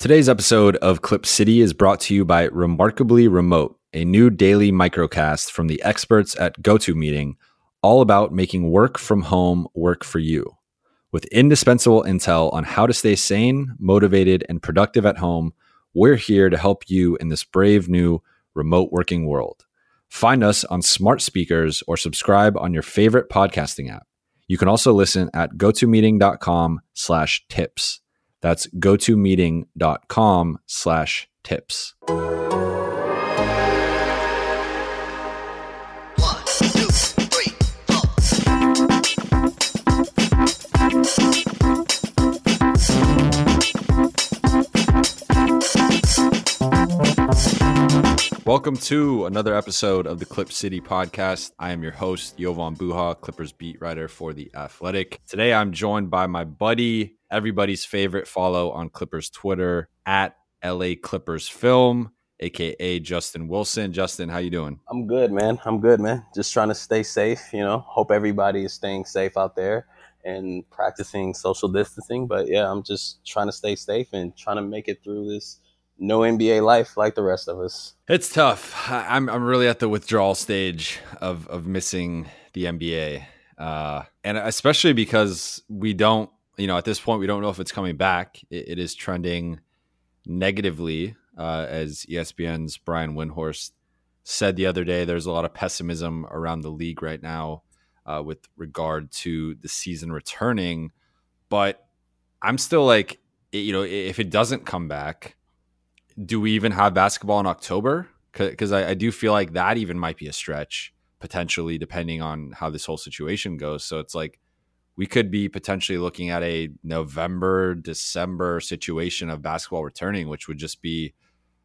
Today's episode of Clip City is brought to you by Remarkably Remote, a new daily microcast from the experts at GoToMeeting, all about making work from home work for you. With indispensable intel on how to stay sane, motivated, and productive at home, we're here to help you in this brave new remote working world. Find us on smart speakers or subscribe on your favorite podcasting app. You can also listen at gotomeeting.com slash tips. That's gotomeeting.com slash tips. Welcome to another episode of the Clip City podcast. I am your host, Jovan Buha, Clippers beat writer for The Athletic. Today I'm joined by my buddy, everybody's favorite follow on Clippers Twitter, at LA Clippers Film, aka Justin Wilson. Justin, how you doing? I'm good, man. I'm good, man. Just trying to stay safe, you know. Hope everybody is staying safe out there and practicing social distancing. But yeah, I'm just trying to stay safe and trying to make it through this no NBA life like the rest of us. It's tough. I'm I'm really at the withdrawal stage of of missing the NBA, uh, and especially because we don't, you know, at this point we don't know if it's coming back. It, it is trending negatively, uh, as ESPN's Brian Windhorst said the other day. There's a lot of pessimism around the league right now uh, with regard to the season returning, but I'm still like, you know, if it doesn't come back do we even have basketball in October? Because I, I, do feel like that even might be a stretch potentially, depending on how this whole situation goes. So it's like we could be potentially looking at a November, December situation of basketball returning, which would just be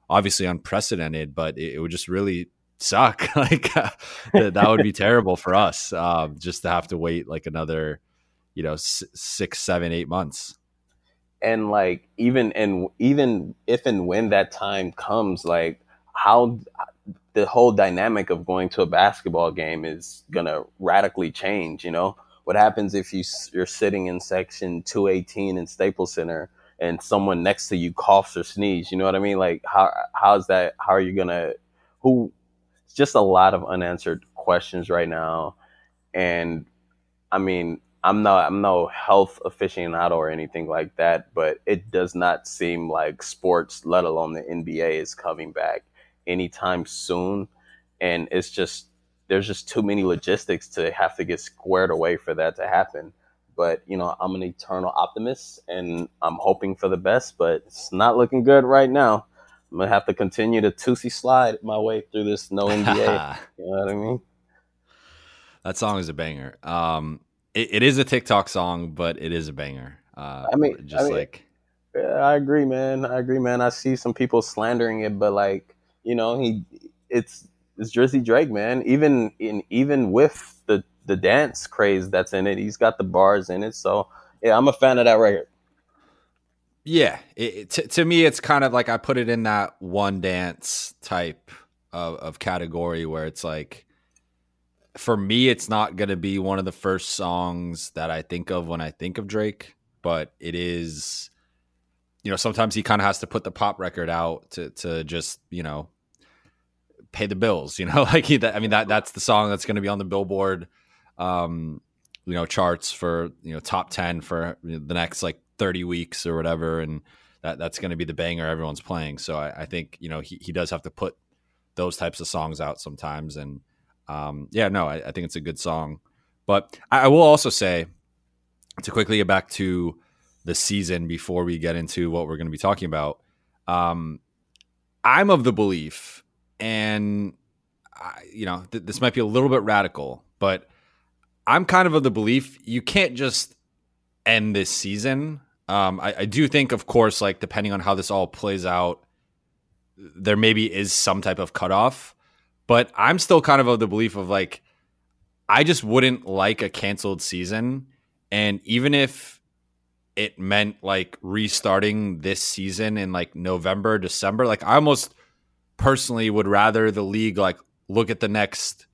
obviously unprecedented, but it, it would just really suck. like uh, that would be terrible for us um, just to have to wait like another, you know, s- six, seven, eight months and like even and even if and when that time comes like how the whole dynamic of going to a basketball game is going to radically change you know what happens if you you're sitting in section 218 in Staples Center and someone next to you coughs or sneezes? You know what i mean? Like how how's that how are you to who it's just a lot of unanswered questions right now. And i mean I'm not I'm no health aficionado or anything like that, but it does not seem like sports, let alone the NBA, is coming back anytime soon. And it's just there's just too many logistics to have to get squared away for that to happen. But you know, I'm an eternal optimist and I'm hoping for the best, but it's not looking good right now. I'm gonna have to continue to Toosie slide my way through this no NBA. you know what I mean? That song is a banger. Um, it, it is a TikTok song, but it is a banger. Uh, I mean, just I mean, like yeah, I agree, man. I agree, man. I see some people slandering it, but like, you know, he, it's it's Drizzy Drake, man. Even in even with the the dance craze that's in it, he's got the bars in it. So yeah, I'm a fan of that record. Yeah, it, to, to me, it's kind of like I put it in that one dance type of, of category where it's like for me, it's not going to be one of the first songs that I think of when I think of Drake, but it is, you know, sometimes he kind of has to put the pop record out to, to just, you know, pay the bills, you know, like he, I mean, that, that's the song that's going to be on the billboard, um, you know, charts for, you know, top 10 for the next like 30 weeks or whatever. And that, that's going to be the banger everyone's playing. So I, I think, you know, he, he does have to put those types of songs out sometimes. And, um, yeah, no, I, I, think it's a good song. But I, I, will also say to quickly get back to the season before we get into what we're going to be talking about. Um, I'm of the belief, and I, you know, th- this might be a little bit radical, but I'm kind of of the belief you can't just end this season. Um, I, I do think, of course, like depending on how this all plays out, there maybe is some type of cutoff but I'm still kind of of the belief of like, I just wouldn't like a canceled season. And even if it meant like restarting this season in like November, December, like I almost personally would rather the league like look at the next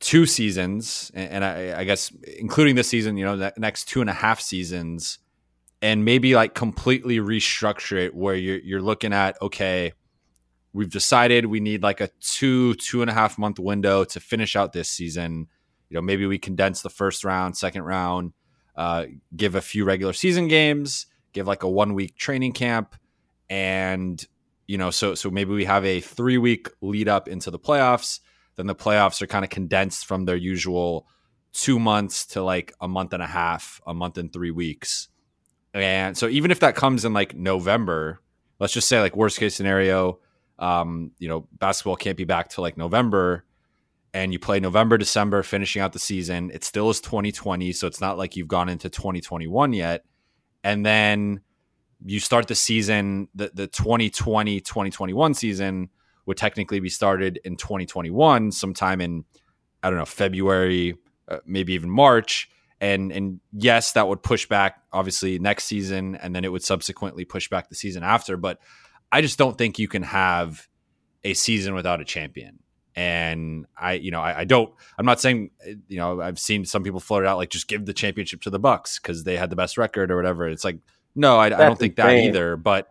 two seasons, and, I, I, guess including this season, you know, the next two and a half seasons, and maybe like completely restructure it where you're you're looking at okay, we've decided we need like a two two and a half month window to finish out this season. You know, maybe we condense the first round, second round, uh, give a few regular season games, give like a one week training camp, and you know, so so maybe we have a three week lead up into the playoffs. Then the playoffs are kind of condensed from their usual two months to like a month and a half, a month and three weeks. And so even if that comes in like November, let's just say like worst case scenario, um, you know, basketball can't be back till like November and you play November, December, finishing out the season. It still is 2020, so it's not like you've gone into 2021 yet. And then you start the season, the, the 2020 2021 season would technically be started in 2021, sometime in, I don't know, February, uh, maybe even March. And, and yes, that would push back obviously next season, and then it would subsequently push back the season after. But I just don't think you can have a season without a champion. And I, you know, I, I don't. I'm not saying, you know, I've seen some people float out like just give the championship to the Bucks because they had the best record or whatever. It's like no, I, I don't think that either. But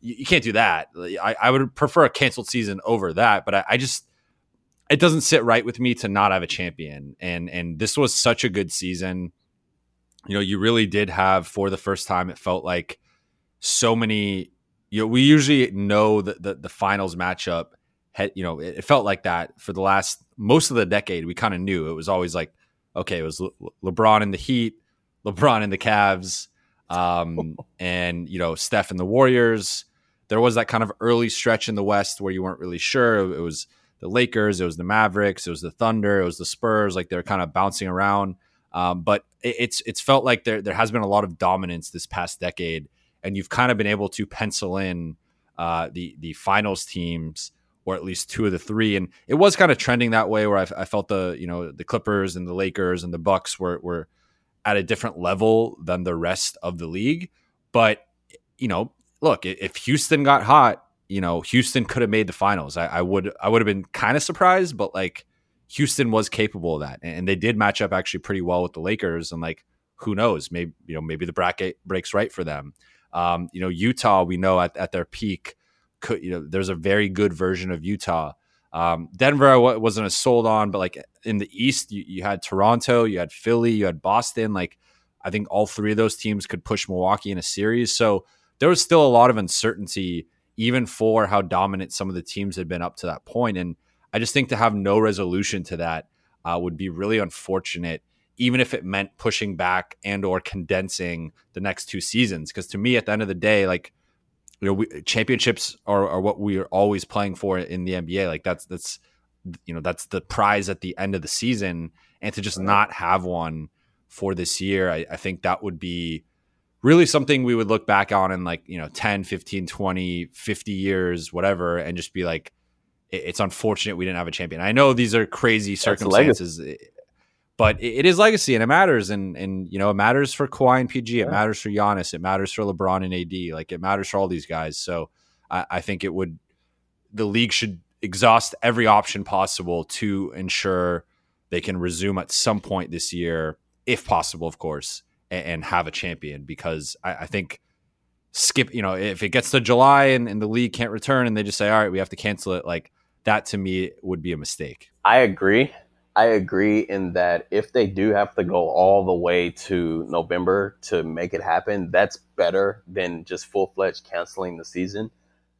you, you can't do that. I, I would prefer a canceled season over that. But I, I just it doesn't sit right with me to not have a champion. And and this was such a good season. You know, you really did have for the first time. It felt like so many. You know, we usually know that the, the finals matchup. Had, you know, it, it felt like that for the last most of the decade. We kind of knew it was always like, okay, it was Le- LeBron in the Heat, LeBron in the Cavs, um, and you know Steph and the Warriors. There was that kind of early stretch in the West where you weren't really sure. It was the Lakers, it was the Mavericks, it was the Thunder, it was the Spurs. Like they're kind of bouncing around. Um, but it, it's it's felt like there there has been a lot of dominance this past decade, and you've kind of been able to pencil in uh, the the finals teams or at least two of the three. And it was kind of trending that way where I, I felt the you know the Clippers and the Lakers and the Bucks were were at a different level than the rest of the league. But you know, look, if Houston got hot, you know, Houston could have made the finals. I, I would I would have been kind of surprised, but like Houston was capable of that, and they did match up actually pretty well with the Lakers. And like, who knows? Maybe you know, maybe the bracket breaks right for them. Um, you know, Utah, we know at, at their peak, could you know, there's a very good version of Utah. Um, Denver, wasn't as sold on, but like in the East, you, you had Toronto, you had Philly, you had Boston. Like, I think all three of those teams could push Milwaukee in a series. So there was still a lot of uncertainty, even for how dominant some of the teams had been up to that point. And I just think to have no resolution to that uh, would be really unfortunate, even if it meant pushing back and or condensing the next two seasons. Because to me, at the end of the day, like you know, we, championships are, are what we are always playing for in the NBA. Like that's that's you know that's the prize at the end of the season, and to just not have one for this year, I, I think that would be really something we would look back on in like you know 10 15 20 50 years whatever and just be like it's unfortunate we didn't have a champion. I know these are crazy circumstances but it it is legacy and it matters and and you know it matters for Kawhi and PG it Yeah. matters for Giannis it matters for LeBron and AD like it matters for all these guys so I, I think it would the league should exhaust every option possible to ensure they can resume at some point this year if possible of course and, and have a champion because I, I think skip you know if it gets to July and, and the league can't return and they just say all right we have to cancel it like that to me would be a mistake I agree. I agree in that if they do have to go all the way to November to make it happen, that's better than just full fledged canceling the season.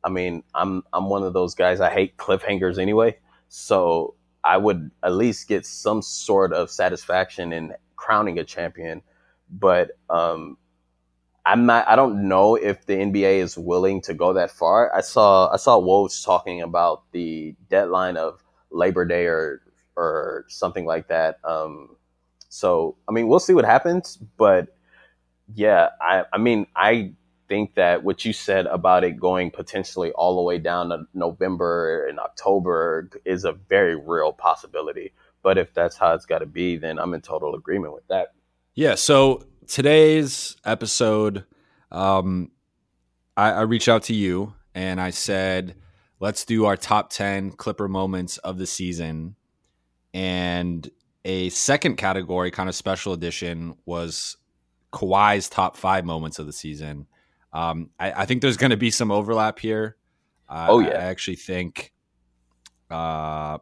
I mean, I'm I'm one of those guys. I hate cliffhangers anyway, so I would at least get some sort of satisfaction in crowning a champion. But um, I'm not. I don't know if the NBA is willing to go that far. I saw I saw Woj talking about the deadline of Labor Day or or something like that. Um, so I mean, we'll see what happens. But yeah, I I mean, I think that what you said about it going potentially all the way down to November and October is a very real possibility. But if that's how it's got to be, then I'm in total agreement with that. Yeah. So today's episode, um, I, I reached out to you and I said, let's do our top 10 Clipper moments of the season. And a second category, kind of special edition, was Kawhi's top five moments of the season. Um, I, I think there's going to be some overlap here. Uh, Oh, yeah. I actually think. Uh,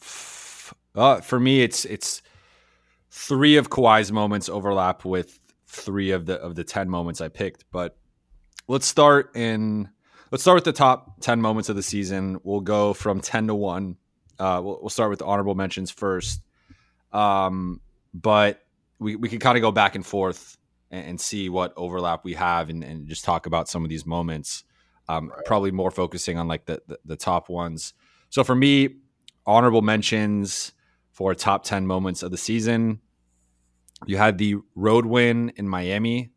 f- uh, for me, it's it's three of Kawhi's moments overlap with three of the of the ten moments I picked. But let's start in let's start with the top ten moments of the season. We'll go from ten to one. Uh, we'll, we'll start with the honorable mentions first. Um, but we we can kind of go back and forth and, and see what overlap we have and, and just talk about some of these moments. Um, Probably more focusing on like the, the the top ones. So for me, honorable mentions for top 10 moments of the season. You had the road win in Miami,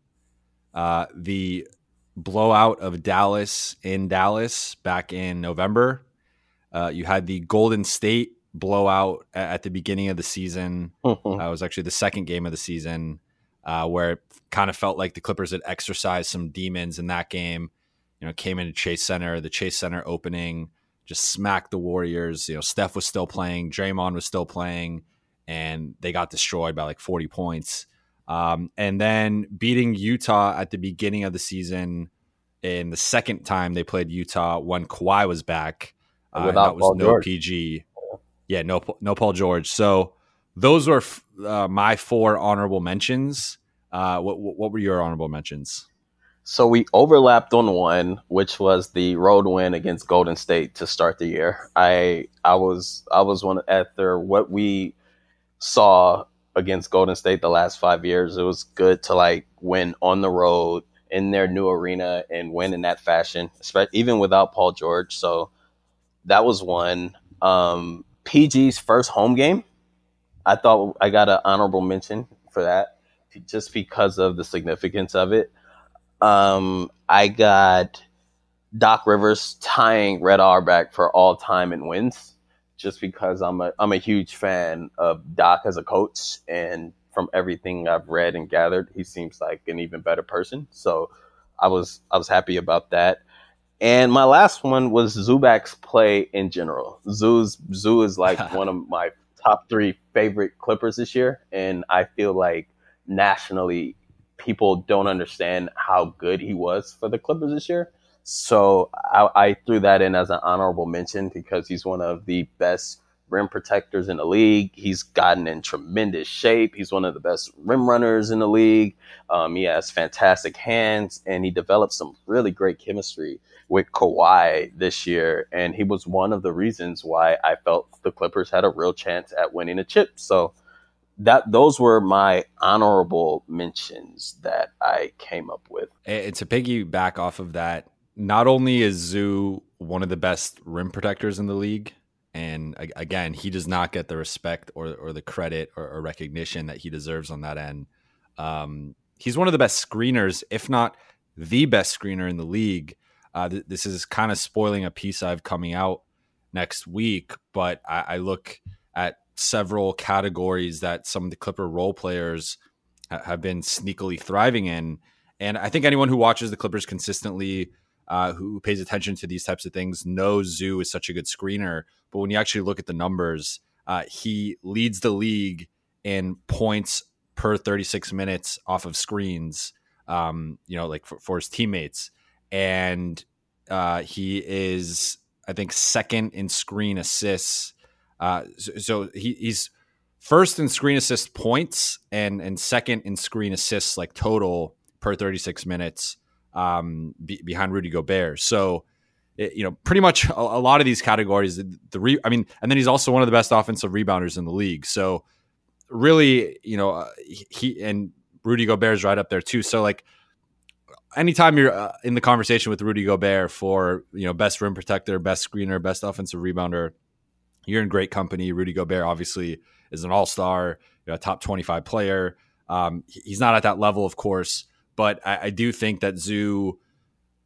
uh, the blowout of Dallas in Dallas back in November. Uh, you had the Golden State blowout at the beginning of the season. Uh, it was actually the second game of the season uh, where it kind of felt like the Clippers had exercised some demons in that game. You know, came into Chase Center, the Chase Center opening, just smacked the Warriors. You know, Steph was still playing, Draymond was still playing, and they got destroyed by like 40 points. Um, and then beating Utah at the beginning of the season in the second time they played Utah when Kawhi was back. Uh, Without that was Paul no George. PG. Yeah, no, no Paul George. So those were f- uh, my four honorable mentions. Uh, what, what were your honorable mentions? So we overlapped on one, which was the road win against Golden State to start the year. I I was I was one after what we saw against Golden State the last five years. It was good to like win on the road in their new arena and win in that fashion, especially even without Paul George. So that was one. Um, PG's first home game. I thought I got an honorable mention for that, just because of the significance of it. Um, I got Doc Rivers tying Red Auerbach for all time in wins, just because I'm a I'm a huge fan of Doc as a coach, and from everything I've read and gathered, he seems like an even better person. So I was I was happy about that. And my last one was Zubac's play in general. Zoo's Zoo is like one of my top three favorite Clippers this year, and I feel like nationally people don't understand how good he was for the Clippers this year. So I, I threw that in as an honorable mention because he's one of the best rim protectors in the league. He's gotten in tremendous shape. He's one of the best rim runners in the league. Um, he has fantastic hands, and he developed some really great chemistry with Kawhi this year. And he was one of the reasons why I felt the Clippers had a real chance at winning a chip. So that those were my honorable mentions that I came up with. And to piggyback off of that, not only is Zoo one of the best rim protectors in the league, and again, he does not get the respect or, or the credit or, or recognition that he deserves on that end. Um, he's one of the best screeners, if not the best screener in the league. Uh, th- this is kind of spoiling a piece I have coming out next week, but I, I look at several categories that some of the Clipper role players ha- have been sneakily thriving in. And I think anyone who watches the Clippers consistently, uh, who pays attention to these types of things, knows Zoo is such a good screener. But when you actually look at the numbers, uh, he leads the league in points per 36 minutes off of screens, um, you know, like for, for his teammates. And uh, he is, I think, second in screen assists. Uh, so, so he, he's first in screen assist points and and second in screen assists like total per 36 minutes um, be, behind Rudy Gobert. So it, you know, pretty much a, a lot of these categories. The, the re, I mean, and then he's also one of the best offensive rebounders in the league. So really, you know, uh, he and Rudy Gobert's right up there too. So like, anytime you're uh, in the conversation with Rudy Gobert for you know best rim protector, best screener, best offensive rebounder, you're in great company. Rudy Gobert obviously is an all star, you know, top 25 player. Um, he's not at that level, of course, but I, I do think that Zoo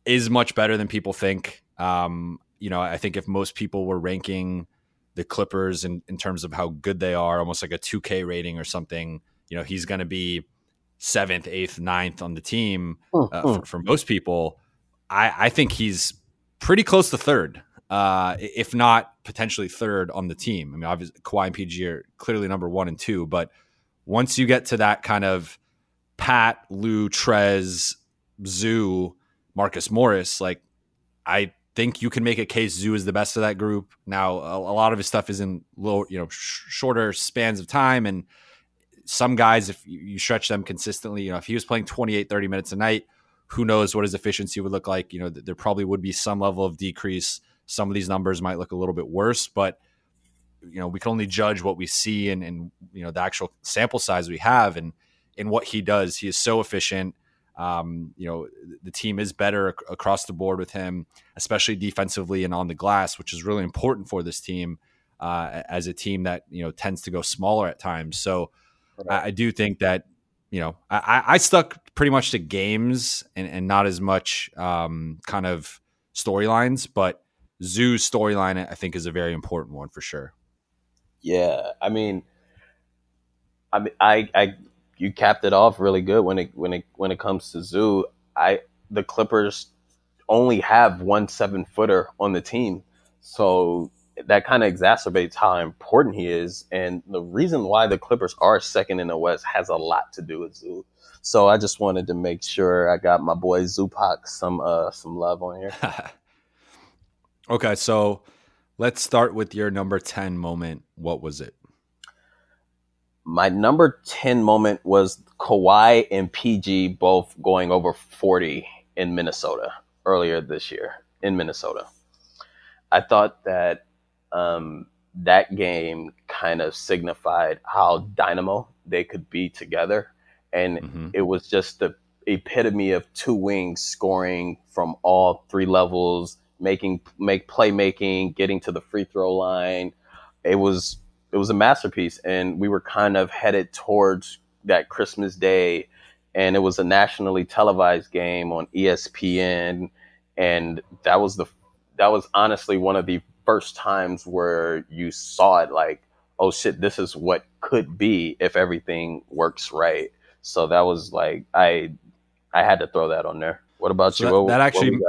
is much better than people think. Um, you know, I think if most people were ranking the Clippers in, in terms of how good they are, almost like a 2K rating or something, you know, he's going to be seventh, eighth, ninth on the team uh, for, for most people. I, I think he's pretty close to third, uh, if not potentially third on the team. I mean, obviously, Kawhi and PG are clearly number one and two, but once you get to that kind of Pat, Lou, Trez, Zoo, Marcus Morris, like I think you can make a case Zoo is the best of that group. Now, a, a lot of his stuff is in low, you know, sh- shorter spans of time. And some guys, if you, stretch them consistently, you know, if he was playing 28, 30 minutes a night, who knows what his efficiency would look like? You know, th- there probably would be some level of decrease. Some of these numbers might look a little bit worse, but you know, we can only judge what we see and, and you know, the actual sample size we have and in what he does. He is so efficient. Um, you know, the team is better ac- across the board with him, especially defensively and on the glass, which is really important for this team uh, as a team that you know tends to go smaller at times. So I, I do think that you know I, I stuck pretty much to games and, and not as much um, kind of storylines, but Zoo's storyline I think is a very important one for sure. Yeah, I mean, I mean, I, I, you capped it off really good when it when it when it comes to Zoo. I the Clippers only have one seven footer on the team, so that kind of exacerbates how important he is. And the reason why the Clippers are second in the West has a lot to do with Zoo. So I just wanted to make sure I got my boy Zubac some uh some love on here. okay, so let's start with your number 10 moment. What was it? My number 10 moment was Kawhi and PG both going over 40 in Minnesota earlier this year in Minnesota. I thought that um, that game kind of signified how dynamo they could be together. And Mhm. it was just the epitome of two wings scoring from all three levels, making make playmaking, getting to the free throw line. It was it was a masterpiece, and we were kind of headed towards that Christmas Day, and it was a nationally televised game on ESPN, and that was the that was honestly one of the first times where you saw it like, oh shit, this is what could be if everything works right. So that was like I I had to throw that on there. What about So you? that- What- that actually-?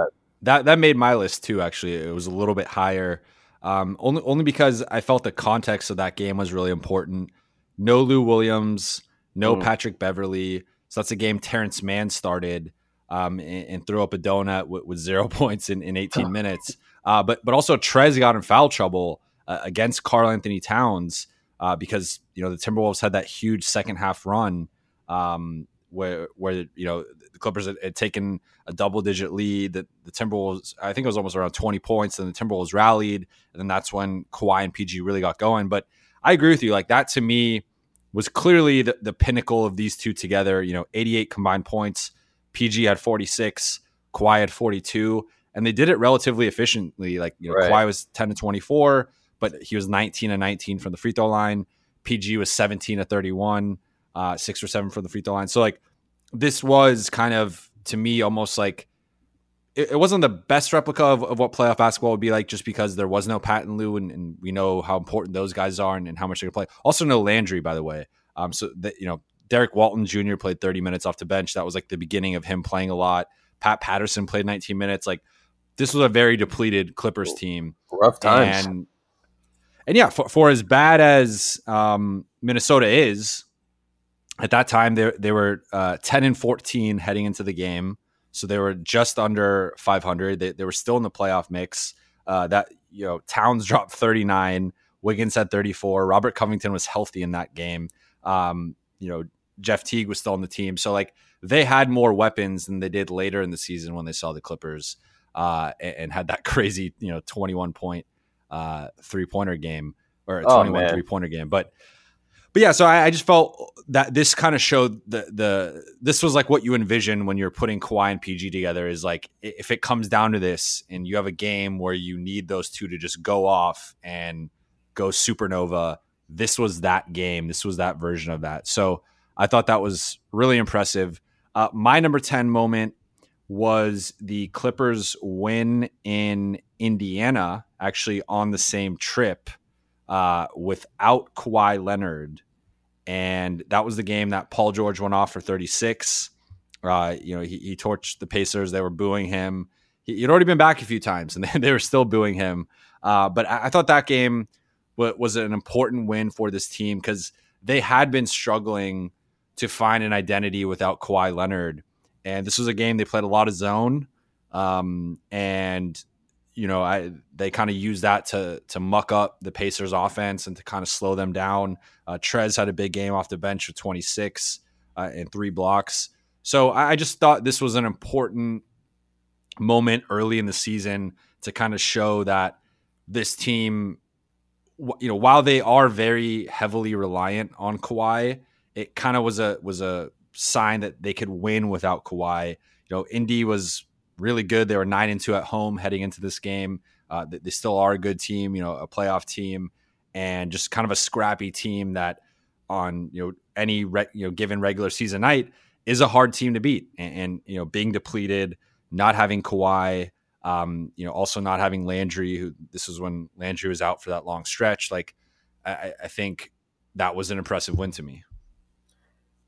That that made my list too. Actually, it was a little bit higher, um, only only because I felt the context of that game was really important. No Lou Williams, no Mm. Patrick Beverley. So that's a game Terrence Mann started um, and, and threw up a donut with, with zero points in, in 18 minutes. Uh, but but also Trez got in foul trouble uh, against Karl Anthony Towns uh, because you know the Timberwolves had that huge second half run um, where where you know the Clippers had, had taken a double digit lead. The, the Timberwolves, I think it was almost around 20 points, and the Timberwolves rallied, and then that's when Kawhi and PG really got going. But I agree with you. Like that to me was clearly the, the pinnacle of these two together. You know, 88 combined points. PG had 46, Kawhi had 42, and they did it relatively efficiently. Like, you know, Right. Kawhi was 10 to 24, but he was 19 and 19 from the free throw line. PG was 17 to 31, uh, six or seven from the free throw line. So, like, this was kind of, to me, almost like it, it wasn't the best replica of, of what playoff basketball would be like just because there was no Pat and Lou, and, and we know how important those guys are and, and how much they can play. Also, no Landry, by the way. Um, so that you know, Derrick Walton Jr. played 30 minutes off the bench. That was like the beginning of him playing a lot. Pat Patterson played 19 minutes. Like this was a very depleted Clippers team. Rough times. And and yeah, for, for as bad as um, Minnesota is, at that time they they were uh, 10 and 14 heading into the game, so they were just under 500. They, they were still in the playoff mix. Uh, that you know, Towns dropped 39, Wiggins had 34. Robert Covington was healthy in that game. Um, you know, Jeff Teague was still on the team, so like they had more weapons than they did later in the season when they saw the Clippers uh, and, and had that crazy you know 21 point uh, three pointer game or a Oh, 21 man. three pointer game. But but yeah, so I, I just felt that this kind of showed the the this was like what you envision when you're putting Kawhi and PG together is like if it comes down to this and you have a game where you need those two to just go off and go supernova, this was that game. This was that version of that. So I thought that was really impressive. Uh, my number 10 moment was the Clippers win in Indiana, actually on the same trip uh, without Kawhi Leonard. And that was the game that Paul George went off for 36. Uh, you know, he, he torched the Pacers. They were booing him. He, he'd already been back a few times, and they, they were still booing him. Uh, but I, I thought that game wa- was an important win for this team because they had been struggling to find an identity without Kawhi Leonard. And this was a game they played a lot of zone, um, and you know I they kind of used that to to muck up the Pacers' offense and to kind of slow them down. Uh, Trez had a big game off the bench with 26 uh, and three blocks. So I, I just thought this was an important moment early in the season to kind of show that this team, you know, while they are very heavily reliant on Kawhi, it kind of was a was a sign that they could win without Kawhi. You know, Indy was really good. They were nine and two at home heading into this game. Uh, they, still are a good team, you know, a playoff team, and just kind of a scrappy team that on you know any re- you know given regular season night is a hard team to beat. And, and you know, being depleted, not having Kawhi, um, you know, also not having Landry, who this was when Landry was out for that long stretch. Like, I, I think that was an impressive win to me.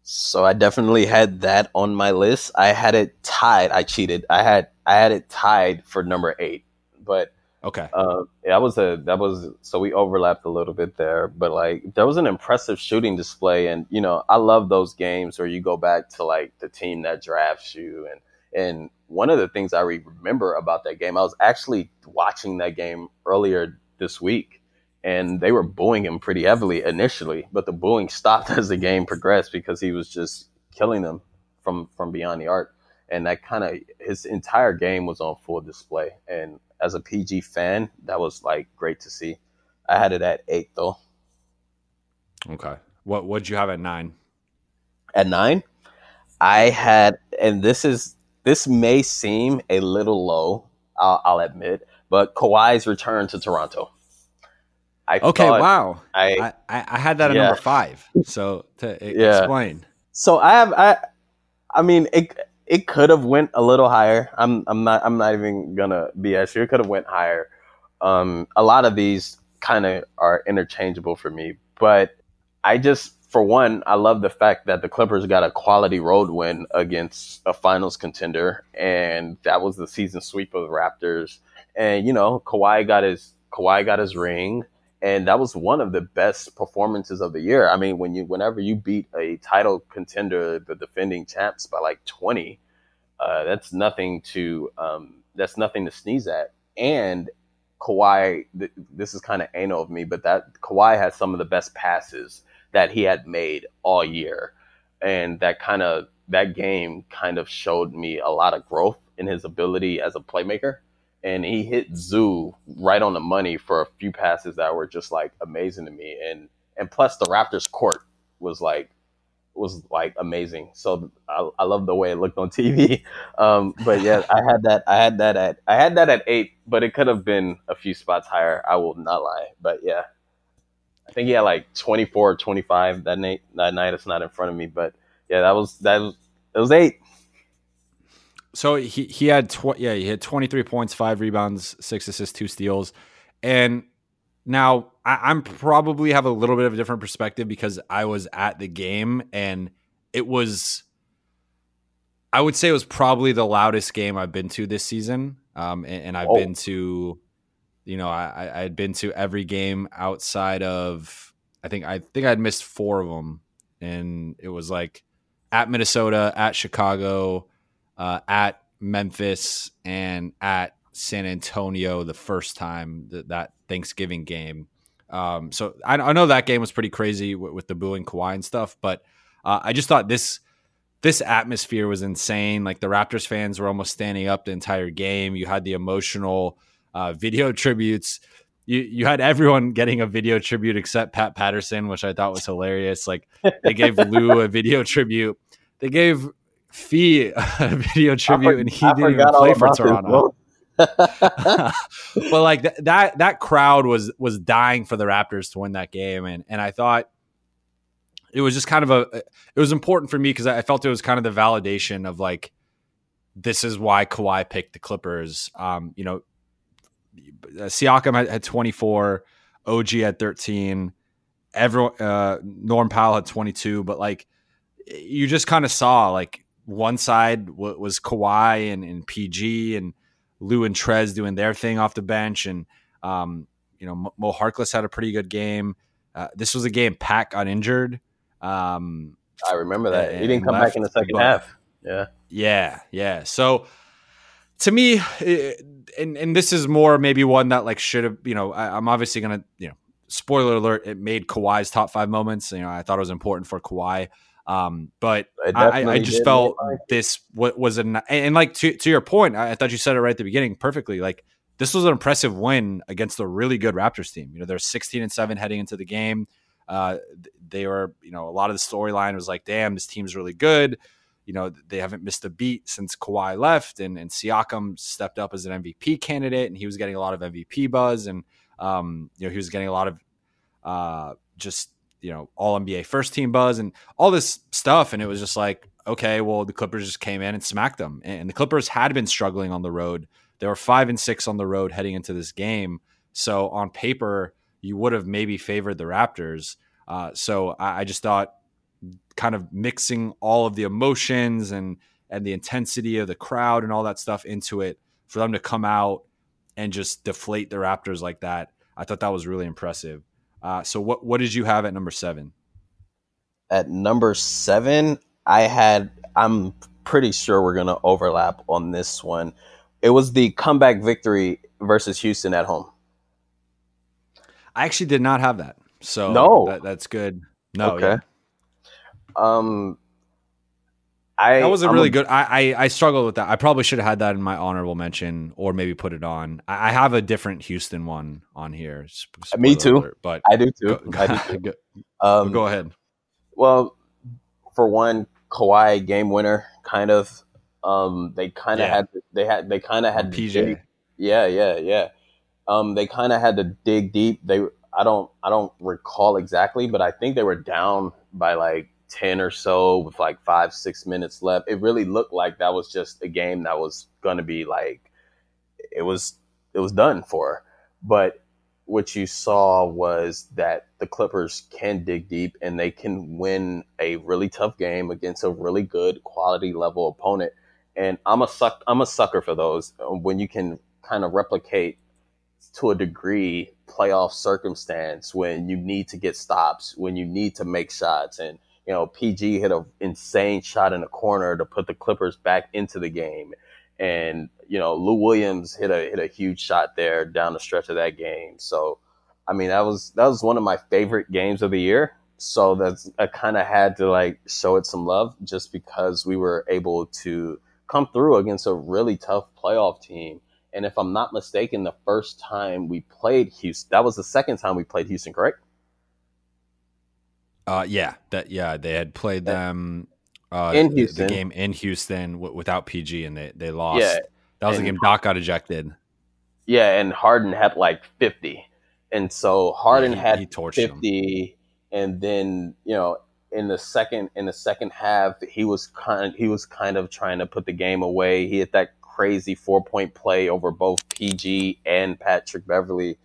So I definitely had that on my list. I had it tied. I cheated. I had I had it tied for number eight, but Okay. uh, that was a that was so we overlapped a little bit there. But like there was an impressive shooting display, and you know I love those games where you go back to like the team that drafts you, and and one of the things I remember about that game, I was actually watching that game earlier this week, and they were booing him pretty heavily initially, but the booing stopped as the game progressed because he was just killing them from from beyond the arc, and that kind of his entire game was on full display. And as a PG fan, that was like great to see. I had it at eight though. Okay. What what'd you have at nine? At nine, I had, and this is this may seem a little low. I'll, I'll admit, but Kawhi's return to Toronto. I Okay. thought- wow. I, I, I had that at Yeah. number five. So to Yeah. explain. So I have I I mean it it could have went a little higher. I'm I'm not I'm not even gonna BS you. It could have went higher. Um a lot of these kind of are interchangeable for me, but I just for one, I love the fact that the Clippers got a quality road win against a finals contender and that was the season sweep of the Raptors. And you know, Kawhi got his Kawhi got his ring and that was one of the best performances of the year. I mean, when you whenever you beat a title contender, the defending champs by like twenty, uh, that's nothing to um, that's nothing to sneeze at. And Kawhi, th- this is kind of anal of me, but that Kawhi has some of the best passes that he had made all year, and that kind of that game kind of showed me a lot of growth in his ability as a playmaker and he hit Zoo right on the money for a few passes that were just like amazing to me. And and plus the Raptors court was like was like amazing. So I, I love the way it looked on TV. Um, but yeah, I had that I had that at I had that at eight, but it could have been a few spots higher. I will not lie. But yeah. I think he had like 24 or 25 that night. That night it's not in front of me, but yeah, that was that was it was eight. So he he had tw- yeah he had 23 points, five rebounds, six assists, two steals, and now I, I'm probably have a little bit of a different perspective because I was at the game and it was. I would say it was probably the loudest game I've been to this season, um, and, and I've Oh. been to, you know, I, I had been to every game outside of I think I think I'd missed four of them, and it was like at Minnesota, at Chicago, uh, at Memphis and at San Antonio the first time that, that Thanksgiving game. Um, so I, I know that game was pretty crazy with, with the booing Kawhi and stuff, but uh, I just thought this this atmosphere was insane. Like the Raptors fans were almost standing up the entire game. You had the emotional uh, video tributes. You you had everyone getting a video tribute except Pat Patterson, which I thought was hilarious. Like they gave Lou a video tribute. They gave Fee a video tribute, and he I didn't even play for Toronto. but like th- that that crowd was was dying for the Raptors to win that game, and and I thought it was just kind of a it was important for me because I felt it was kind of the validation of like this is why Kawhi picked the Clippers. Um, you know, Siakam had, had 24, OG had 13, everyone uh Norm Powell had 22, but like you just kind of saw like one side was Kawhi and, and PG and Lou and Trez doing their thing off the bench, and um, you know Mo- Harkless had a pretty good game. Uh, this was a game Pack got injured, um, I remember that. He didn't come left, back in the second but- half. Yeah. Yeah, yeah. So to me, eh, and and this is more maybe one that like should have, you know, I, I'm obviously gonna, you know, spoiler alert, it made Kawhi's top five moments. You know, I thought it was important for Kawhi. Um, but It I, I just felt this what was an and like to to your point, I, I thought you said it right at the beginning perfectly. Like this was an impressive win against a really good Raptors team. You know, they're 16 and seven heading into the game. Uh, they were, you know, a lot of the storyline was like, damn, this team's really good. You know, they haven't missed a beat since Kawhi left, and and Siakam stepped up as an MVP candidate, and he was getting a lot of MVP buzz, and um, you know, he was getting a lot of uh, just you know all NBA first team buzz and all this stuff, and it was just like, okay, well, the Clippers just came in and smacked them, and the Clippers had been struggling on the road. They were five and six on the road heading into this game, so on paper, you would have maybe favored the Raptors. Uh, so I, I just thought, kind of mixing all of the emotions and and the intensity of the crowd and all that stuff into it, for them to come out and just deflate the Raptors like that, I thought that was really impressive. Uh, so what what did you have at number seven? At number seven, I had. I'm pretty sure we're gonna overlap on this one. It was the comeback victory versus Houston at home. I actually did not have that, so No. that, that's good. No, Okay. yeah. Um, I that was a I'm really good. I, I I struggled with that. I probably should have had that in my honorable mention, or maybe put it on. I, I have a different Houston one on here. Me too. alert, but I do too. go, I do too. go, Um, go ahead. Well, for one, Kawhi game winner, kind of. Um, they kind of Yeah. had they had they kind of had to PJ. dig- yeah, yeah, yeah. Um, they kind of had to dig deep. They I don't I don't recall exactly, but I think they were down by like ten or so with like five six minutes left. It really looked like that was just a game that was going to be like it was it was done for. But what you saw was that the Clippers can dig deep and they can win a really tough game against a really good quality level opponent. And I'm a suck I'm a sucker for those uh, when you can kind of replicate to a degree playoff circumstance when you need to get stops, when you need to make shots and you know, PG hit an insane shot in the corner to put the Clippers back into the game. And, you know, Lou Williams hit a hit a huge shot there down the stretch of that game. So I mean that was that was one of my favorite games of the year. So that's I kinda had to like show it some love just because we were able to come through against a really tough playoff team. And if I'm not mistaken, the first time we played Houston, that was the second time we played Houston, correct? Uh, yeah, that yeah, they had played them uh, In the- the, game in Houston w- without PG, and they they lost. Yeah, that was the game Doc got ejected. Yeah, and Harden had like 50. And so Harden Yeah, he- had he torched him. 50 and then, you know, in the second in the second half, he was kind he was kind of trying to put the game away. He hit that crazy four-point play over both PG and Patrick Beverley.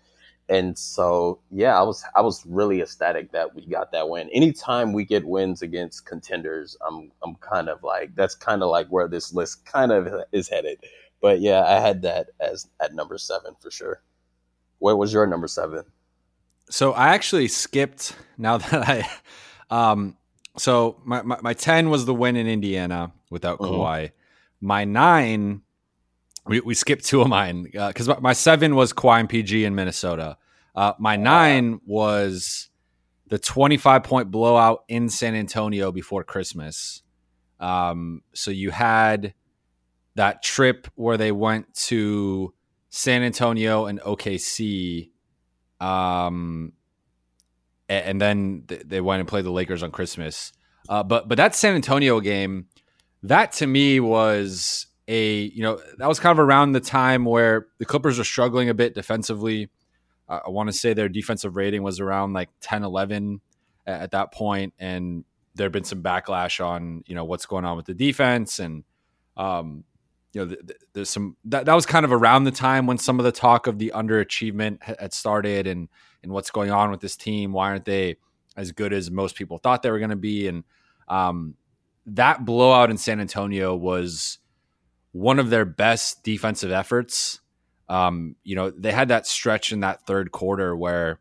And so, yeah, I was I was really ecstatic that we got that win. Anytime we get wins against contenders, I'm I'm kind of like that's kind of like where this list kind of is headed. But yeah, I had that as at number seven for sure. What was your number seven? So I actually skipped now that I um so my, my, my 10 was the win in Indiana without Mhm. Kawhi. My 9 we, we skipped two of mine because my, my 7 was Kawhi and PG in Minnesota. Uh, my 9 was the 25 point blowout in San Antonio before Christmas. Um, so you had that trip where they went to San Antonio and OKC um, and then th- they went and played the Lakers on Christmas. Uh, but but that San Antonio game, that to me was a you know that was kind of around the time where the Clippers were struggling a bit defensively. Uh, I want to say their defensive rating was around like 10, 11 at, at that point, and there had been some backlash on you know what's going on with the defense and um, you know, th- th- there's some that, that was kind of around the time when some of the talk of the underachievement ha- had started and and what's going on with this team. Why aren't they as good as most people thought they were going to be? And um, that blowout in San Antonio was one of their best defensive efforts. Um, you know, they had that stretch in that third quarter where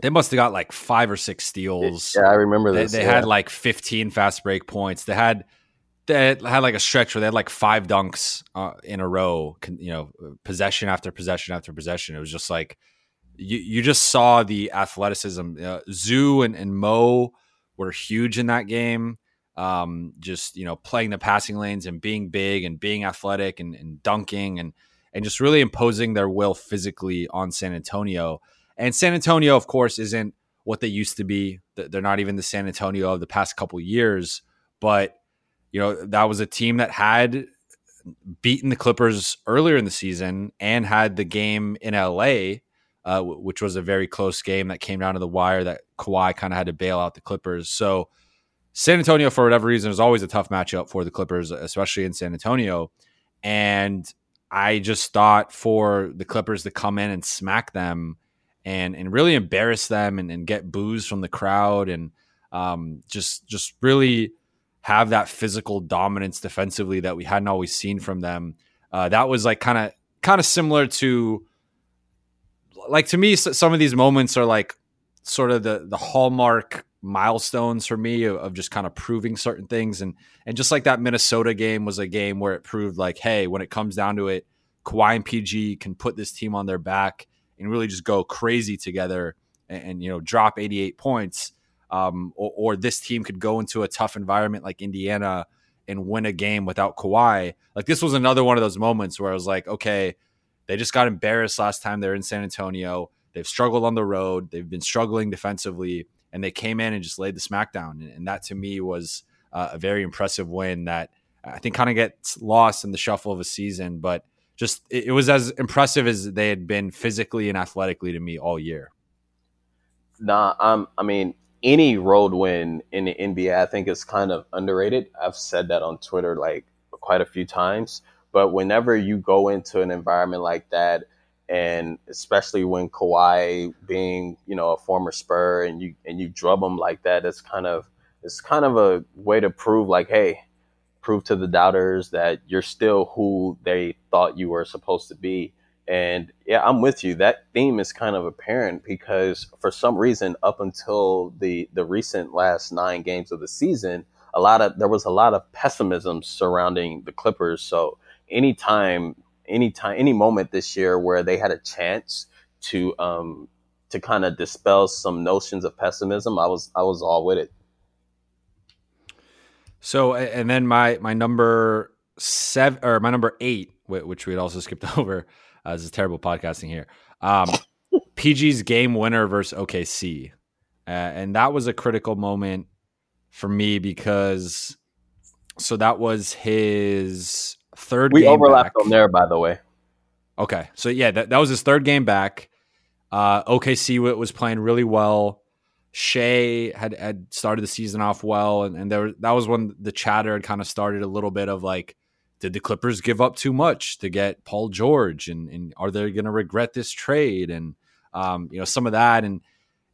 They must have got like five or six steals. Yeah, I remember They, this. they yeah. had like 15 fast break points. They had they had like a stretch where they had like five dunks uh, in a row. You know, possession after possession after possession. It was just like you you just saw the athleticism. Uh, Zoo and, and Mo were huge in that game. Um, just you know, playing the passing lanes and being big and being athletic and, and dunking and and just really imposing their will physically on San Antonio. And San Antonio, of course, isn't what they used to be. They're not even the San Antonio of the past couple years. But you know, that was a team that had beaten the Clippers earlier in the season and had the game in LA, uh, which was a very close game that came down to the wire that Kawhi kind of had to bail out the Clippers. So San Antonio, for whatever reason, is always a tough matchup for the Clippers, especially in San Antonio. And I just thought for the Clippers to come in and smack them and and really embarrass them and, and get boos from the crowd and um, just just really have that physical dominance defensively that we hadn't always seen from them. Uh, that was like kind of kind of similar to like to me some of these moments are like sort of the the hallmark milestones for me of, of just kind of proving certain things and and just like that Minnesota game was a game where it proved like hey when it comes down to it Kawhi and PG can put this team on their back and really just go crazy together and, and you know drop 88 points um, or, or this team could go into a tough environment like Indiana and win a game without Kawhi. Like this was another one of those moments where I was like, okay, they just got embarrassed last time they're in San Antonio. They've struggled on the road. They've been struggling defensively, and they came in and just laid the smackdown. And, that to me was uh, a very impressive win that I think kind of gets lost in the shuffle of a season, but just it, it was as impressive as they had been physically and athletically to me all year. Nah, um, I mean, any road win in the NBA, I think is kind of underrated. I've said that on Twitter like quite a few times. But whenever you go into an environment like that, and especially when Kawhi being, you know, a former Spur and you and you drub him like that, it's kind of it's kind of a way to prove like, hey, prove to the doubters that you're still who they thought you were supposed to be. And yeah, I'm with you. That theme is kind of apparent because for some reason, up until the the recent last nine games of the season, a lot of there was a lot of pessimism surrounding the Clippers. So anytime, anytime, any moment this year where they had a chance to um to kind of dispel some notions of pessimism, I was I was all with it. So, and then my my number seven or my number eight, which we had also skipped over. Uh, this is terrible podcasting here. Um, PG's game winner versus OKC, uh, and that was a critical moment for me because so that was his third. We game overlapped back. on there, by the way. Okay, so yeah, that, that was his third game back. Uh, OKC was playing really well. Shai had had started the season off well, and, and there was- that was when the chatter had kind of started a little bit of like, did the Clippers give up too much to get Paul George, and and are they going to regret this trade? And um, you know some of that, and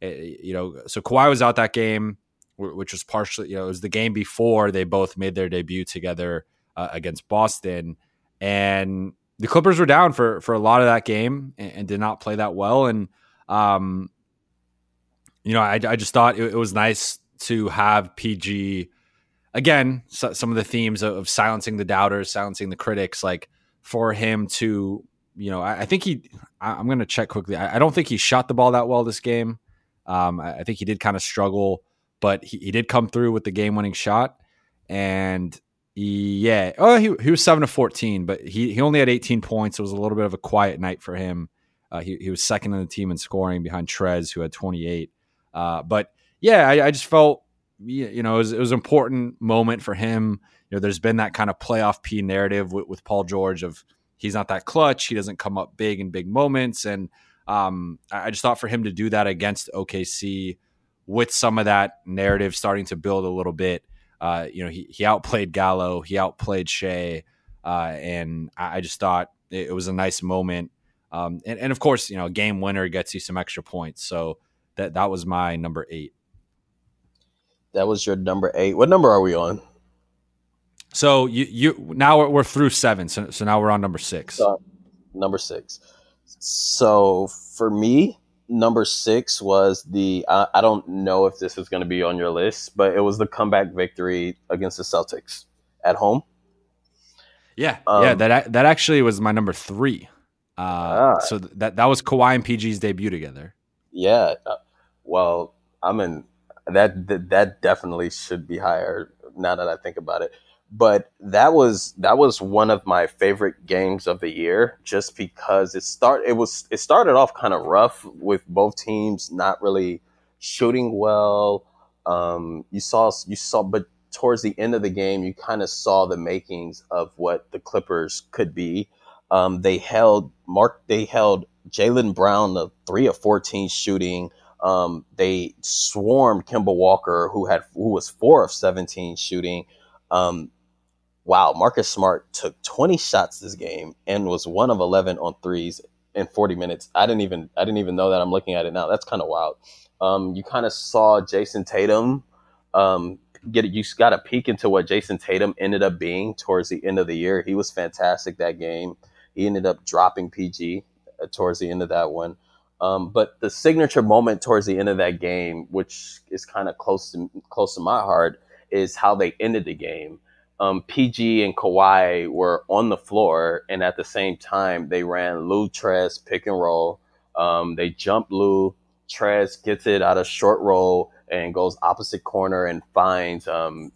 uh, you know, so Kawhi was out that game, which was partially, you know, it was the game before they both made their debut together uh, against Boston, and the Clippers were down for for a lot of that game and, and did not play that well. And um, you know, I, I just thought it, it was nice to have PG again. So, some of the themes of, of silencing the doubters, silencing the critics, like for him to, you know, I, I think he. I, I'm going to check quickly. I, I don't think he shot the ball that well this game. Um, I, I think he did kind of struggle, but he, he did come through with the game winning shot. And yeah. Oh, he, he was seven to fourteen, but he, he only had eighteen points. It was a little bit of a quiet night for him. Uh, he he was second in the team in scoring behind Trez, who had twenty eight. Uh, but yeah, I, I just felt you know it was, it was an important moment for him. You know, there's been that kind of playoff P narrative with, with Paul George of he's not that clutch. He doesn't come up big in big moments, and um, I just thought for him to do that against OKC with some of that narrative starting to build a little bit. Uh, you know, he, he outplayed Gallo, he outplayed Shai, uh, and I, I just thought it, it was a nice moment. Um, and, and of course, you know, game winner gets you some extra points. So that that was my number eight. That was your number eight. What number are we on? So you you now we're, we're through seven. So, so now we're on number six. So, number six. So for me, number six was the I, I don't know if this is going to be on your list, but it was the comeback victory against the Celtics at home. Yeah, Um, yeah. That that actually was my number three. Uh, Ah. So that that was Kawhi and PG's debut together. Yeah. uh, Well, I mean that that, that definitely should be higher now that I think about it. But that was that was one of my favorite games of the year just because it start it was it started off kind of rough with both teams not really shooting well. Um, you saw you saw but towards the end of the game you kind of saw the makings of what the Clippers could be. Um, they held Mark they held Jaylen Brown the three of fourteen shooting. Um, they swarmed Kemba Walker, who had who was four of seventeen shooting. Um, wow, Marcus Smart took twenty shots this game and was one of eleven on threes in forty minutes. I didn't even I didn't even know that. I'm looking at it now. That's kind of wild. Um, you kind of saw Jayson Tatum um, get you got a peek into what Jayson Tatum ended up being towards the end of the year. He was fantastic that game. He ended up dropping PG uh, towards the end of that one. Um, but the signature moment towards the end of that game, which is kind of close to close to my heart, is how they ended the game. Um, PG and Kawhi were on the floor, and at the same time, they ran Lou Trez pick and roll. Um, they jumped Lou. Trez gets it out of short roll and goes opposite corner and finds um,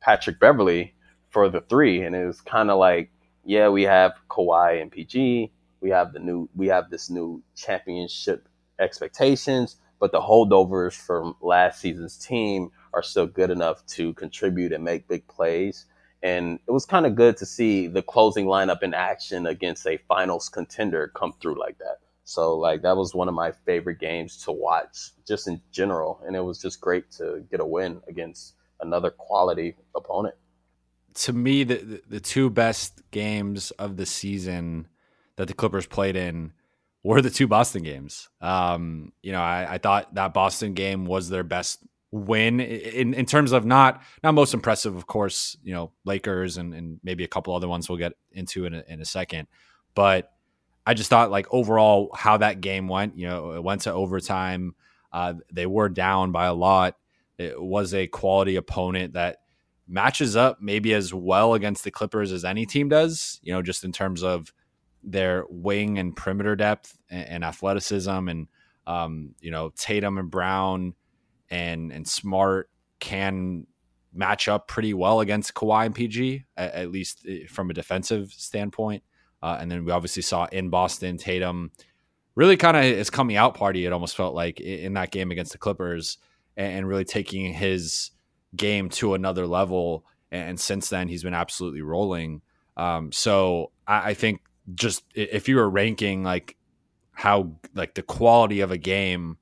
Patrick Beverley for the three. And it was kind of like, yeah, we have Kawhi and PG. We have the new, we have this new championship expectations, but the holdovers from last season's team are still good enough to contribute and make big plays. And it was kind of good to see the closing lineup in action against a finals contender come through like that. So like that was one of my favorite games to watch just in general. And it was just great to get a win against another quality opponent. To me, the the, two best games of the season that the Clippers played in were the two Boston games. Um, you know, I, I thought that Boston game was their best win in, in terms of not not most impressive, of course, you know, Lakers and, and maybe a couple other ones we'll get into in a, in a second. But I just thought like overall how that game went, you know, it went to overtime. Uh, they were down by a lot. It was a quality opponent that matches up maybe as well against the Clippers as any team does, you know, just in terms of their wing and perimeter depth and, and athleticism and um, you know, Tatum and Brown and and Smart can match up pretty well against Kawhi and PG, at, at least eh, from a defensive standpoint. Uh, and then we obviously saw in Boston Tatum really kind of his coming out party. It almost felt like in that game against the Clippers, and, and really taking his game to another level. And since then, he's been absolutely rolling. Um, so I, I think just if you were ranking like how like the quality of a game,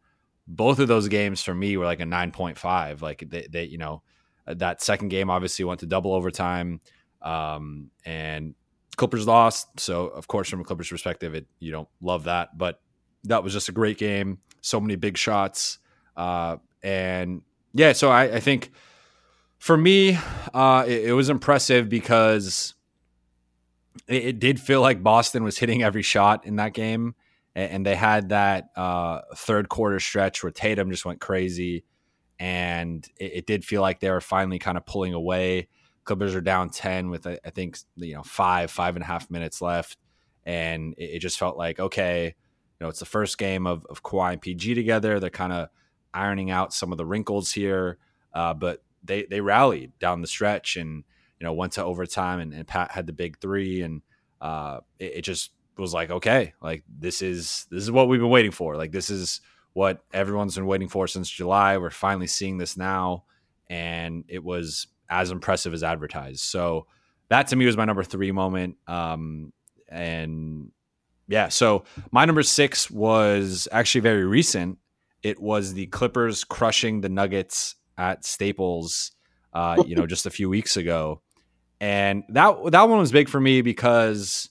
both of those games for me were like a nine point five. Like they, they, you know, that second game obviously went to double overtime, um, and Clippers lost. So of course, from a Clippers perspective, it you don't love that, but that was just a great game. So many big shots, uh, and yeah. So I, I think for me, uh, it, it was impressive because it, it did feel like Boston was hitting every shot in that game, and, and they had that uh, third quarter stretch where Tatum just went crazy, and it, it did feel like they were finally kind of pulling away. Clippers are down ten with I think you know five five and a half minutes left, and it, it just felt like okay, you know it's the first game of of Kawhi and PG together. They're kind of ironing out some of the wrinkles here, uh, but they they rallied down the stretch and you know went to overtime and, and Pat had the big three and uh, it, it just was like okay, like this is this is what we've been waiting for. Like this is what everyone's been waiting for since July. We're finally seeing this now, and it was as impressive as advertised. So that to me was my number three moment. Um, and yeah, so my number six was actually very recent. It was the Clippers crushing the Nuggets at Staples, uh, you know, just a few weeks ago, and that that one was big for me because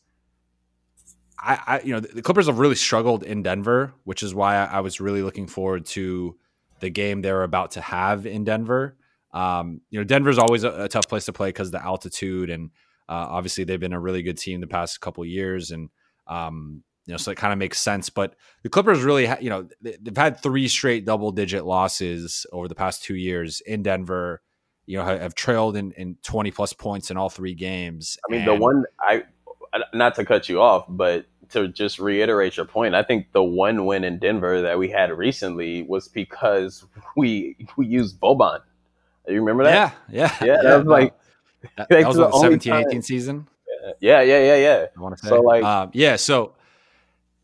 I, I you know, the Clippers have really struggled in Denver, which is why I, I was really looking forward to the game they're about to have in Denver. Um, you know, Denver's always a, a tough place to play because of the altitude, and uh, obviously they've been a really good team the past couple years. And um, you know, so it kind of makes sense. But the Clippers really, ha- you know, they, they've had three straight double digit losses over the past two years in Denver. You know, have, have trailed in, in twenty plus points in all three games. I mean, the one I not to cut you off, but to just reiterate your point, I think the one win in Denver that we had recently was because we we used Boban. You remember that? Yeah, yeah, Yeah, that was like- that, that was the the only 17, 18 season. Yeah, yeah, yeah, yeah. I want to say. So, like- um, yeah. So,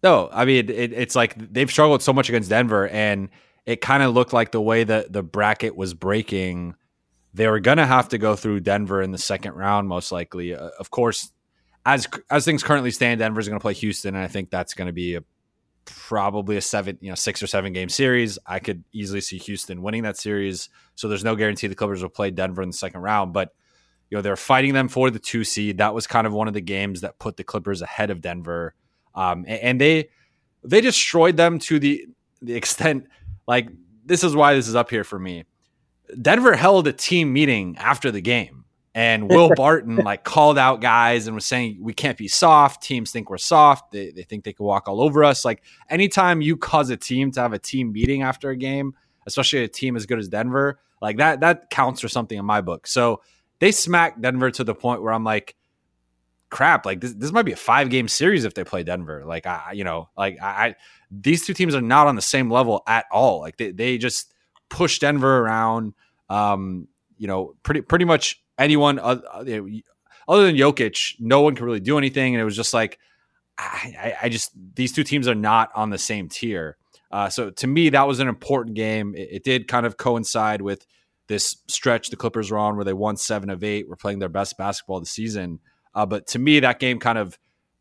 no, I mean, it, it's like they've struggled so much against Denver, and it kind of looked like the way that the bracket was breaking, they were gonna have to go through Denver in the second round, most likely. Uh, of course, as as things currently stand, Denver's going to play Houston, and I think that's going to be a probably a seven, you know, six or seven game series. I could easily see Houston winning that series. So there's no guarantee the Clippers will play Denver in the second round, but you know they're fighting them for the two seed. That was kind of one of the games that put the Clippers ahead of Denver, um, a- and they they destroyed them to the the extent like this is why this is up here for me. Denver held a team meeting after the game, and Will Barton like called out guys and was saying we can't be soft. Teams think we're soft. They, they think they can walk all over us. Like anytime you cause a team to have a team meeting after a game, especially a team as good as Denver, like that that counts for something in my book. So they smacked Denver to the point where I'm like, crap, like this, this might be a five game series if they play Denver. Like I, you know, like I, I these two teams are not on the same level at all. Like they, they just push Denver around. Um, you know, pretty pretty much anyone other, other than Jokic, no one can really do anything. And it was just like, I, I- I just these two teams are not on the same tier. Uh, so to me, that was an important game. It, it did kind of coincide with this stretch the Clippers were on where they won seven of eight, were playing their best basketball of the season. Uh, but to me, that game kind of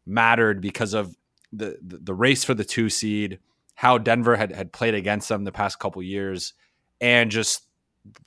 mattered because of the, the the race for the two seed, how Denver had had played against them the past couple years, and just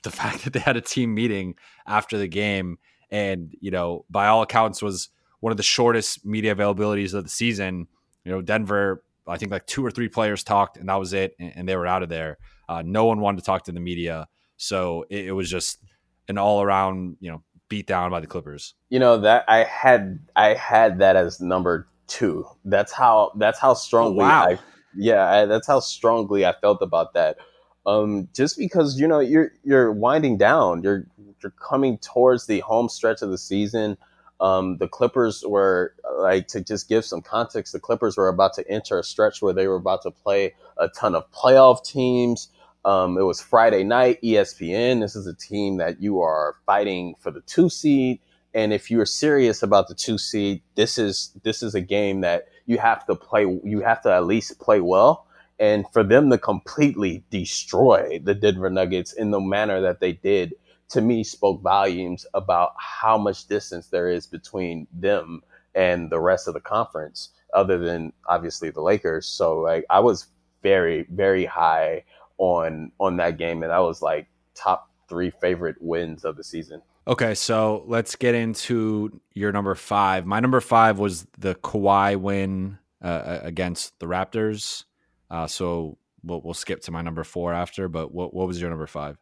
the fact that they had a team meeting after the game, and you know, by all accounts, was one of the shortest media availabilities of the season. You know, Denver, I think like two or three players talked, and that was it, and, and they were out of there. Uh, no one wanted to talk to the media, so it, it was just an all around, you know, beat down by the Clippers. You know that I had I had that as number two. That's how that's how strongly Oh, wow. I yeah I, that's how strongly I felt about that. Um, just because you know you're you're winding down, you're you're coming towards the home stretch of the season. Um, the Clippers were like to just give some context. The Clippers were about to enter a stretch where they were about to play a ton of playoff teams. Um, it was Friday night, ESPN. This is a team that you are fighting for the two seed, and if you're serious about the two seed, this is this is a game that you have to play. You have to at least play well. And for them to completely destroy the Denver Nuggets in the manner that they did, to me, spoke volumes about how much distance there is between them and the rest of the conference, other than obviously the Lakers. So, like, I was very, very high on on that game, and that was like top three favorite wins of the season. Okay, so let's get into your number five. My number five was the Kawhi win uh, against the Raptors. Uh, so we'll, we'll skip to my number four after. But what what was your number five?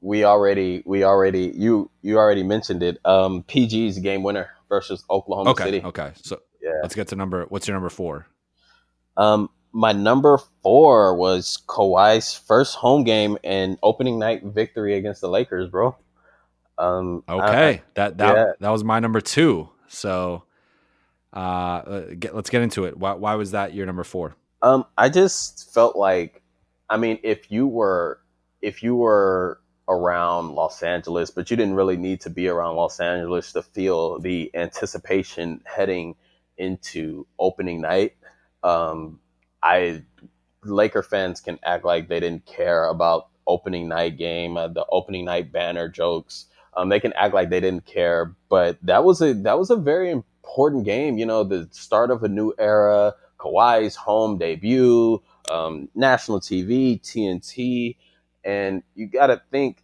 We already, we already, you you already mentioned it. Um, PG's game winner versus Oklahoma Okay, City. okay. So Yeah. let's get to number. What's your number four? Um, my number four was Kawhi's first home game and opening night victory against the Lakers, bro. Um, I- Okay, that that yeah. that was my number two. So uh, uh, get, let's get into it. Why why was that your number four? Um, I just felt like, I mean, if you were, if you were around Los Angeles, but you didn't really need to be around Los Angeles to feel the anticipation heading into opening night. Um, I, Laker fans can act like they didn't care about opening night game, uh, the opening night banner jokes. Um, they can act like they didn't care, but that was a that was a very important game. You know, the start of a new era. Kawhi's home debut, um, national TV, TNT, and you got to think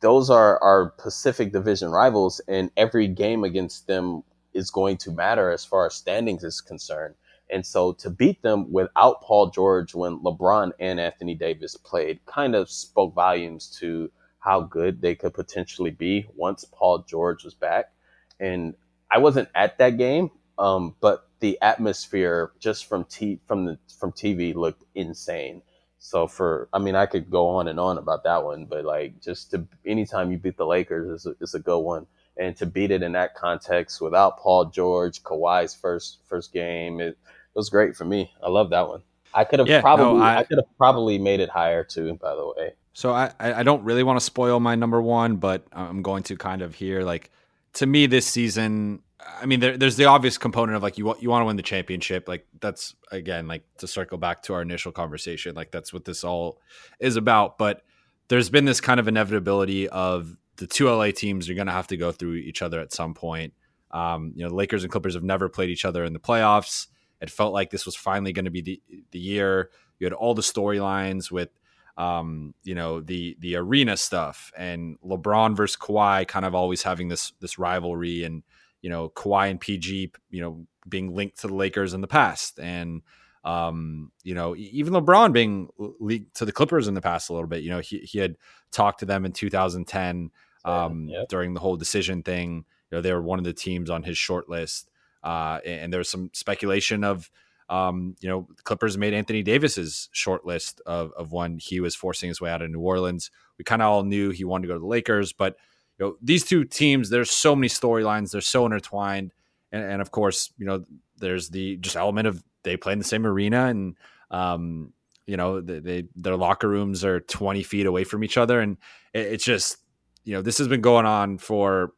those are our Pacific Division rivals, and every game against them is going to matter as far as standings is concerned. And so to beat them without Paul George when LeBron and Anthony Davis played kind of spoke volumes to how good they could potentially be once Paul George was back. And I wasn't at that game, um, but the atmosphere just from t from the from TV looked insane. So for I mean I could go on and on about that one, but like just to anytime you beat the Lakers is a, is a good one, and to beat it in that context without Paul George, Kawhi's first first game, it, it was great for me. I love that one. I could have Yeah, no, probably I- I, could have probably made it higher too. By the way, So I, I I don't really want to spoil my number one, but I'm going to kind of here. Like to me, this season, I mean, there, there's the obvious component of like you want you want to win the championship. Like that's again like to circle back to our initial conversation. Like that's what this all is about. But there's been this kind of inevitability of the two LA teams are going to have to go through each other at some point. Um, you know, the Lakers and Clippers have never played each other in the playoffs. It felt like this was finally going to be the the year. You had all the storylines with um, you know, the the arena stuff and LeBron versus Kawhi kind of always having this this rivalry and you know, Kawhi and PG, you know, being linked to the Lakers in the past and um, you know, even LeBron being linked to the Clippers in the past a little bit. You know, he he had talked to them in 2010 um, Yep. during the whole decision thing. You know, they were one of the teams on his short list. Uh, and, and there was some speculation of, um, you know, Clippers made Anthony Davis's short list of, of when he was forcing his way out of New Orleans. We kind of all knew he wanted to go to the Lakers, but you know, these two teams, there's so many storylines, they're so intertwined, and, and of course, you know, there's the just element of they play in the same arena, and um, you know, they, they their locker rooms are 20 feet away from each other, and it, it's just, you know, this has been going on for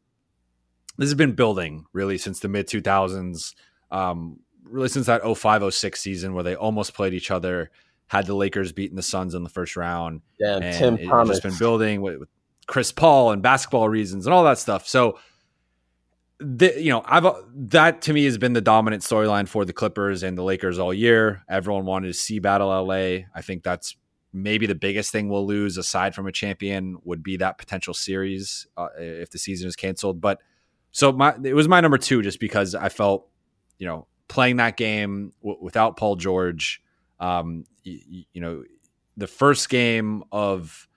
this has been building really since the mid 2000s um, really since that 0506 season where they almost played each other had the lakers beating the suns in the first round. Damn and Tim it- it's just been building with, with chris paul and basketball reasons and all that stuff. So the, you know i've that to me has been the dominant storyline for the clippers and the lakers all year. Everyone wanted to see battle la i think that's maybe the biggest thing we'll lose aside from a champion would be that potential series uh, if the season is canceled. But so my it was my number two just because I felt, you know, playing that game w- without Paul George, um, you, you know, the first game of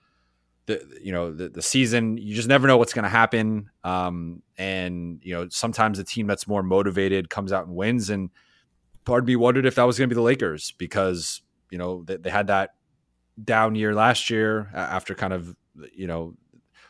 the you know the, the season, you just never know what's going to happen, um, and you know sometimes the team that's more motivated comes out and wins, and part of me wondered if that was going to be the Lakers because you know they, they had that down year last year after kind of you know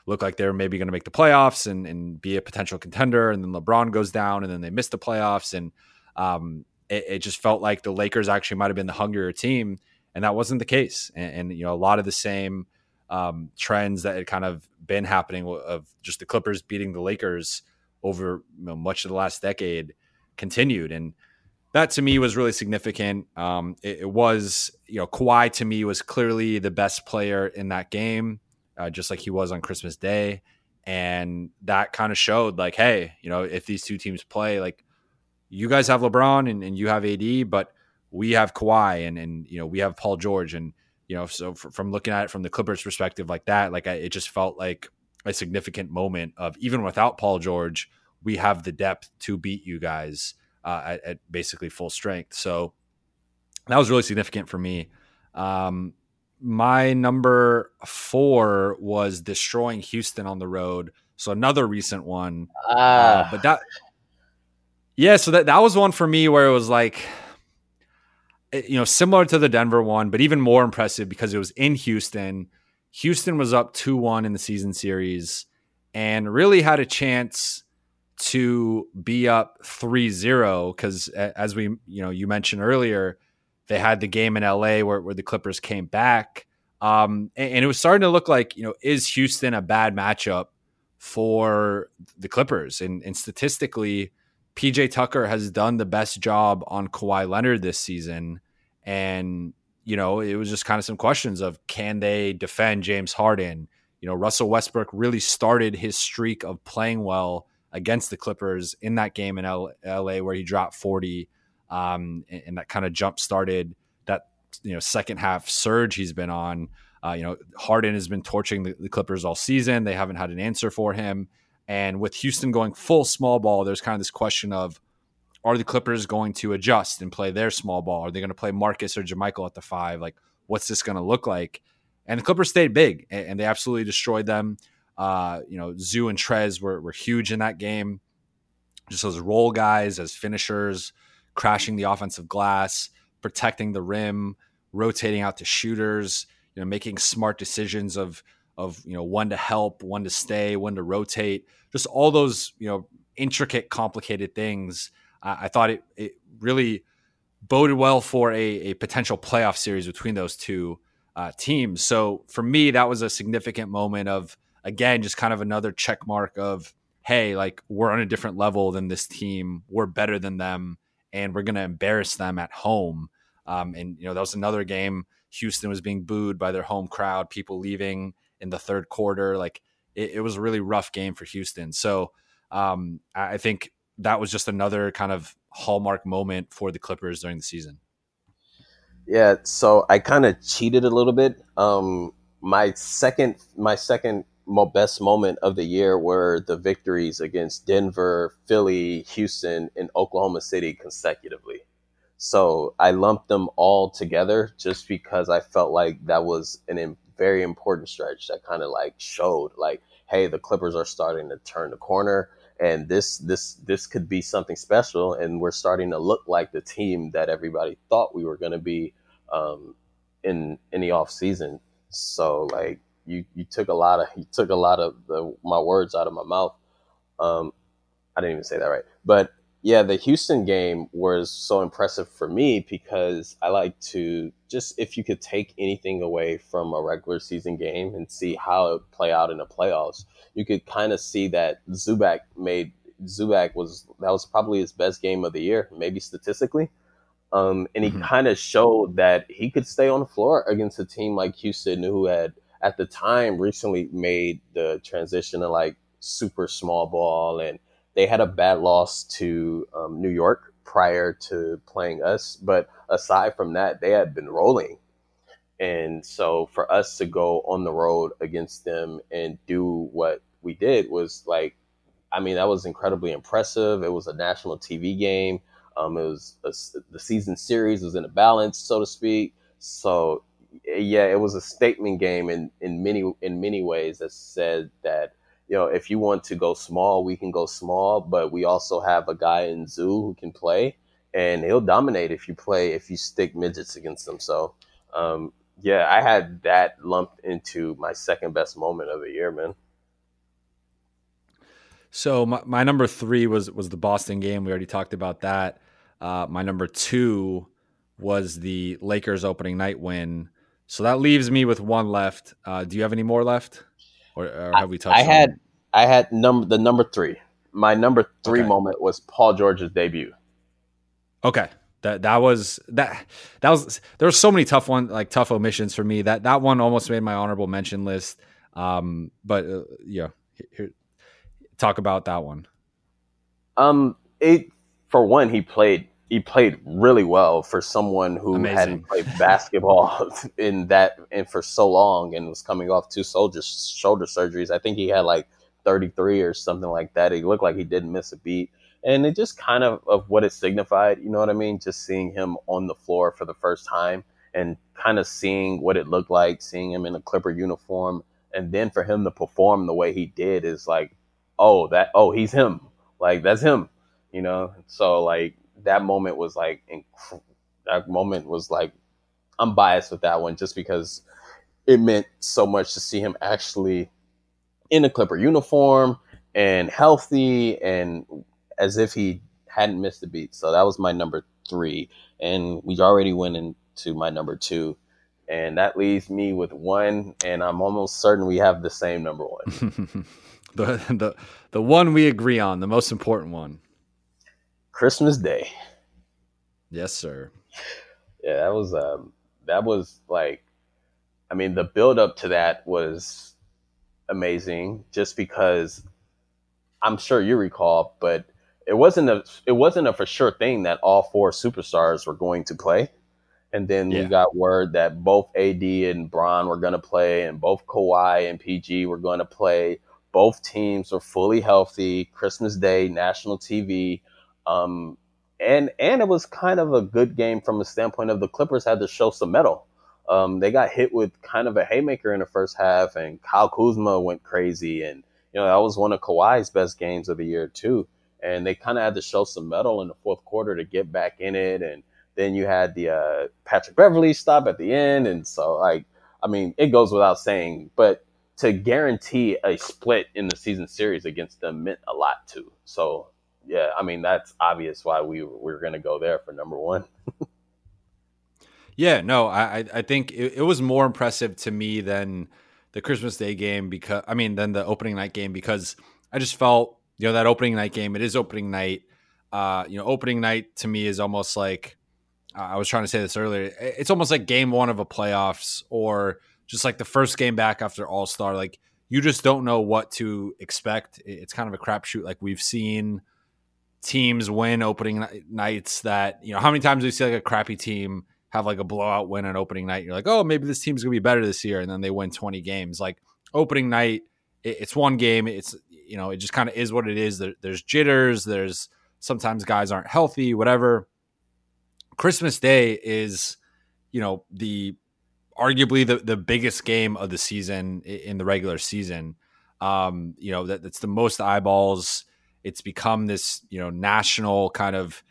look like they're maybe going to make the playoffs and, and be a potential contender. And then LeBron goes down and then they miss the playoffs. And um, it, it just felt like the Lakers actually might have been the hungrier team. And that wasn't the case. And, and you know, a lot of the same um, trends that had kind of been happening of just the Clippers beating the Lakers over you know, much of the last decade continued. And that to me was really significant. Um, it, it was, you know, Kawhi to me was clearly the best player in that game uh, just like he was on Christmas Day. And that kind of showed, like, hey, you know, if these two teams play, like, you guys have LeBron and, and you have AD, but we have Kawhi and, and, you know, we have Paul George. And, you know, so f- from looking at it from the Clippers perspective like that, like, I, it just felt like a significant moment of even without Paul George, we have the depth to beat you guys uh, at, at basically full strength. So that was really significant for me. Um, my number four was destroying Houston on the road. So another recent one. Uh, ah, but that, yeah, so that, that was one for me where it was like, you know, similar to the Denver one, but even more impressive because it was in Houston. Houston was up 2 1 in the season series and really had a chance to be up 3-0 because as we you know you mentioned earlier they had the game in LA where, where the Clippers came back um, and, and it was starting to look like you know is Houston a bad matchup for the Clippers and, and statistically PJ Tucker has done the best job on Kawhi Leonard this season. And you know it was just kind of some questions of can they defend James Harden? You know Russell Westbrook really started his streak of playing well against the Clippers in that game in L- LA where he dropped 40 um, and, and that kind of jump started that you know second half surge he's been on. Uh, you know Harden has been torching the, the Clippers all season. They haven't had an answer for him and with Houston going full small ball there's kind of this question of are the Clippers going to adjust and play their small ball are they going to play Marcus or JaMychal at the five like what's this going to look like and the Clippers stayed big and, and they absolutely destroyed them uh, you know, Zoo and Trez were, were huge in that game. Just as role guys, as finishers. crashing the offensive glass, protecting the rim, rotating out to shooters, you know, making smart decisions of of you know when to help, when to stay, when to rotate, just all those you know intricate, complicated things. I thought it it really boded well for a, a potential playoff series between those two uh, teams. So for me, that was a significant moment of again just kind of another check mark of hey, like we're on a different level than this team, we're better than them, and we're to embarrass them at home. Um, and you know that was another game. Houston was being booed by their home crowd, people leaving in the third quarter. Like it, it was a really rough game for Houston. So um, I think that was just another kind of hallmark moment for the Clippers during the season. Yeah, so I kind of cheated a little bit. Um, my second, my second best moment of the year were the victories against Denver, Philly, Houston, and Oklahoma City consecutively. So I lumped them all together just because I felt like that was an very important stretch that kind of like showed like, hey, the Clippers are starting to turn the corner and this this this could be something special and we're starting to look like the team that everybody thought we were going to be um, in in the off season so like you you took a lot of you took a lot of the, my words out of my mouth. Um, i didn't even say that right. But yeah the houston game was so impressive for me because i like to just if you could take anything away from a regular season game and see how it play out in the playoffs you could kind of see that Zubac made Zubac was that was probably his best game of the year, maybe statistically. Um, and he Mhm. kind of showed that he could stay on the floor against a team like Houston, who had at the time recently made the transition to like super small ball, and they had a bad loss to um, New York prior to playing us. But aside from that, they had been rolling. And so for us to go on the road against them and do what we did was like, I mean, that was incredibly impressive. It was a national TV game. Um, it was a the season series was in a balance, so to speak. So yeah, it was a statement game in, in many in many ways that said that you know if you want to go small, we can go small, but we also have a guy in Zoo who can play, and he'll dominate if you play if you stick midgets against him. So um, yeah, I had that lumped into my second best moment of the year, man. So my, my number three was was the Boston game. We already talked about that. Uh, my number two was the Lakers opening night win. So that leaves me with one left. Uh, do you have any more left, or, or have we touched? I had them? I had number the number three. My number three Okay. moment was Paul George's debut. Okay. That that was that that was there were so many tough one like tough omissions for me. That that one almost made my honorable mention list. Um, but uh, yeah, here- talk about that one. Um, it for one, he played he played really well for someone who Amazing. hadn't played basketball in that and for so long and was coming off two soldier shoulder surgeries. I think he had like 33 or something like that. He looked like he didn't miss a beat. And it just kind of of what it signified, you know what I mean? Just seeing him on the floor for the first time and kind of seeing what it looked like, seeing him in a Clipper uniform, and then for him to perform the way he did is like, oh, that oh, he's him. Like that's him, you know. So like that moment was like inc- that moment was like I'm biased with that one just because it meant so much to see him actually in a Clipper uniform and healthy and as if he hadn't missed a beat. So that was my number three, and we already went into my number two, and that leaves me with one, and I'm almost certain we have the same number one. the the the one we agree on, the most important one. Christmas Day. Yes, sir. Yeah, that was um that was like I mean the build up to that was amazing just because I'm sure you recall, but it wasn't a it wasn't a for sure thing that all four superstars were going to play. And then Yeah. we got word that both AD and Bron were going to play, and both Kawhi and PG were going to play. Both teams were fully healthy. Christmas Day, national TV, um, and and it was kind of a good game from a standpoint of the Clippers had to show some metal. Um, they got hit with kind of a haymaker in the first half, and Kyle Kuzma went crazy, and you know that was one of Kawhi's best games of the year too. and they kind of had to show some metal in the fourth quarter to get back in it. And then you had the uh, Patrick Beverley stop at the end, and so like I mean, it goes without saying, but to guarantee a split in the season series against them meant a lot too. So yeah, I mean that's obvious why we we are going to go there for number one. yeah, no, I I think it, it, was more impressive to me than the Christmas Day game because I mean than the opening night game because I just felt you know that opening night game it is opening night. Uh, you know, opening night to me is almost like I was trying to say this earlier. It's almost like game one of a playoffs or just like the first game back after All Star. Like you just don't know what to expect. It's kind of a crapshoot. Like we've seen teams win opening nights that you know how many times do we see like a crappy team have like a blowout win on opening night. You're like, oh, maybe this team's gonna be better this year, and then they win 20 games. Like opening night, it's one game. It's you know it just kind of is what it is. there's jitters. There's sometimes guys aren't healthy, whatever. Christmas Day is, you know, the arguably the, the biggest game of the season in the regular season. Um, you know, that, that's the most eyeballs. It's become this, you know, national kind of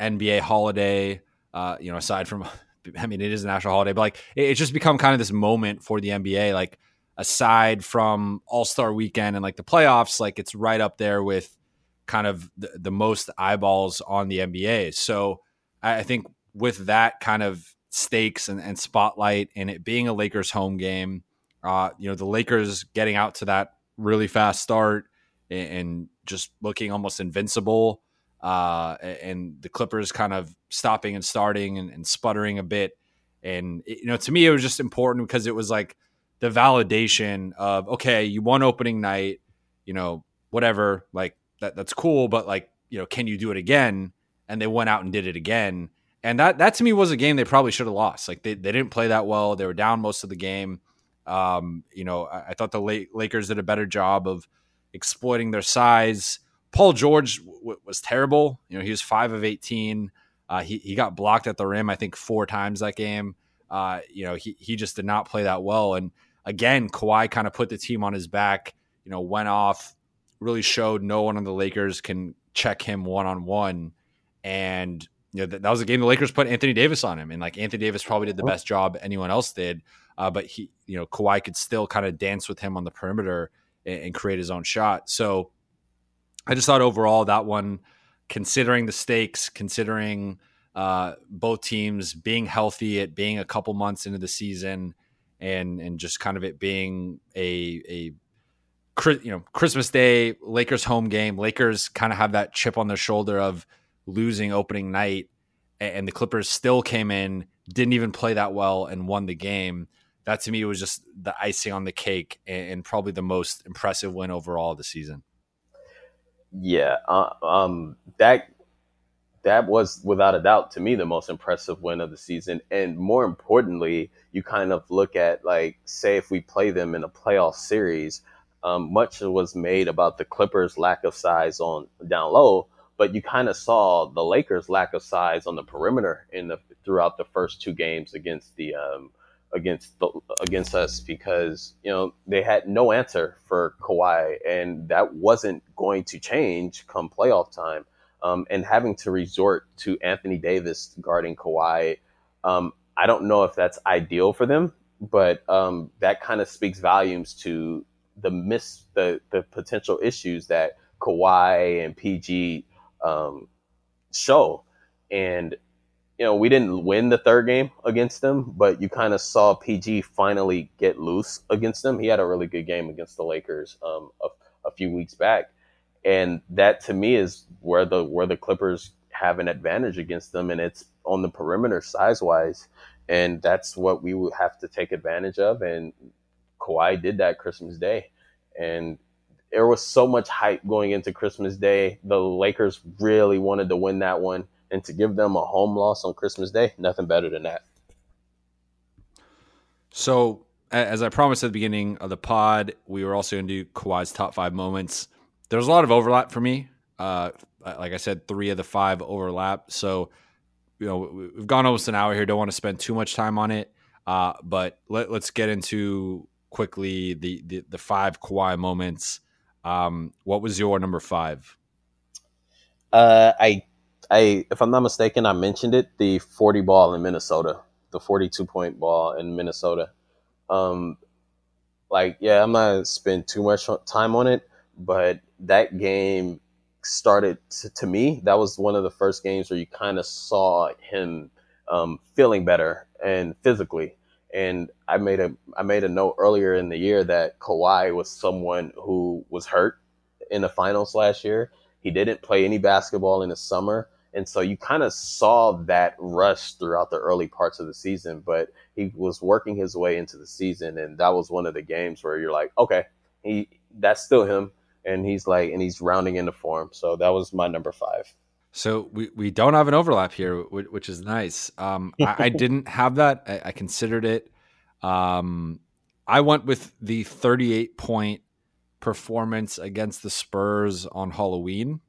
NBA holiday. Uh, you know, aside from, I mean, it is a national holiday, but like it, it's just become kind of this moment for the NBA. Like aside from All Star Weekend and like the playoffs, like it's right up there with kind of the, the most eyeballs on the NBA. So I think with that kind of stakes and, and spotlight and it being a Lakers home game, uh, you know, the Lakers getting out to that really fast start and, and just looking almost invincible. Uh, and the Clippers kind of stopping and starting and, and sputtering a bit. And, it, you know, to me, it was just important because it was like the validation of, okay, you won opening night, you know, whatever, like that, that's cool. But like, you know, can you do it again? and they went out and did it again. And that that to me was a game they probably should have lost. Like they, they didn't play that well. They were down most of the game. Um, you know, I, I, thought the Lakers did a better job of exploiting their size. Paul George w- was terrible. You know, he was five of eighteen. Uh, he he got blocked at the rim, I think, four times that game. Uh, you know, he he just did not play that well. And again, Kawhi kind of put the team on his back. You know, went off, really showed no one on the Lakers can check him one on one and you know that, that was a game the Lakers put Anthony Davis on him, and like Anthony Davis probably did the best job anyone else did. Uh, but he, you know, Kawhi could still kind of dance with him on the perimeter and, and, create his own shot. So I just thought overall that one, considering the stakes, considering uh, both teams being healthy, it being a couple months into the season, and and just kind of it being a a you know Christmas Day Lakers home game. Lakers kind of have that chip on their shoulder of losing opening night, and the Clippers still came in, didn't even play that well, and won the game. That to me was just the icing on the cake, and probably the most impressive win overall of the season. Yeah, uh, um, that that was without a doubt to me the most impressive win of the season, and more importantly, you kind of look at like say if we play them in a playoff series. Um, much was made about the Clippers' lack of size on down low, but you kind of saw the Lakers' lack of size on the perimeter in the throughout the first two games against the um, against the, against us because you know they had no answer for Kawhi, and that wasn't going to change come playoff time. Um, and having to resort to Anthony Davis guarding Kawhi, um, I don't know if that's ideal for them, but um, that kind of speaks volumes to the miss the the potential issues that Kawhi and PG um, show. And, you know, we didn't win the third game against them, but you kind of saw PG finally get loose against them. He had a really good game against the Lakers um, a, a few weeks back. And that to me is where the where the Clippers have an advantage against them, and it's on the perimeter size wise, and that's what we would have to take advantage of. And Kawhi did that Christmas Day, and there was so much hype going into Christmas Day. The Lakers really wanted to win that one, and to give them a home loss on Christmas Day, nothing better than that. So, as I promised at the beginning of the pod, we were also going to do Kawhi's top five moments. There's a lot of overlap for me. Uh, like I said, three of the five overlap. So, you know, we've gone almost an hour here. Don't want to spend too much time on it. Uh, but let, us get into quickly the, the, the five Kawhi moments um, what was your number five? Uh, I, I, if I'm not mistaken, I mentioned it. The 40 ball in Minnesota, the 42 point ball in Minnesota. Um, like, yeah, I'm not spend too much time on it, but that game started to, to me. That was one of the first games where you kind of saw him um, feeling better and physically. And I made a I made a note earlier in the year that Kawhi was someone who was hurt in the finals last year. He didn't play any basketball in the summer. And so you kind of saw that rush throughout the early parts of the season, but he was working his way into the season. And that was one of the games where you're like, okay, he, that's still him. And he's like, and he's rounding into form. So that was my number five. So we, we don't have an overlap here, which, which is nice. Um, I, I, didn't have that. I, I considered it. Um, I went with the 38 point performance against the Spurs on Halloween.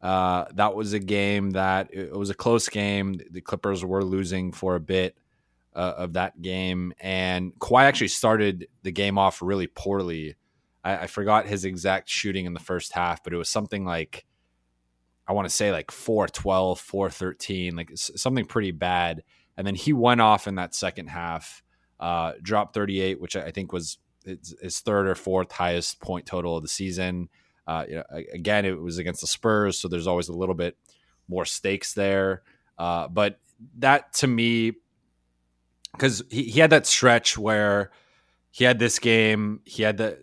Uh, that was a game that it was a close game. The Clippers were losing for a bit uh, of that game, and Kawhi actually started the game off really poorly. I, I, forgot his exact shooting in the first half, but it was something like I want to say like 412, 413, like something pretty bad. And then he went off in that second half, uh, dropped 38, which I think was his third or fourth highest point total of the season. Uh, you know, again, it was against the Spurs, so there's always a little bit more stakes there. Uh, but that to me, because he, he had that stretch where he had this game, he had the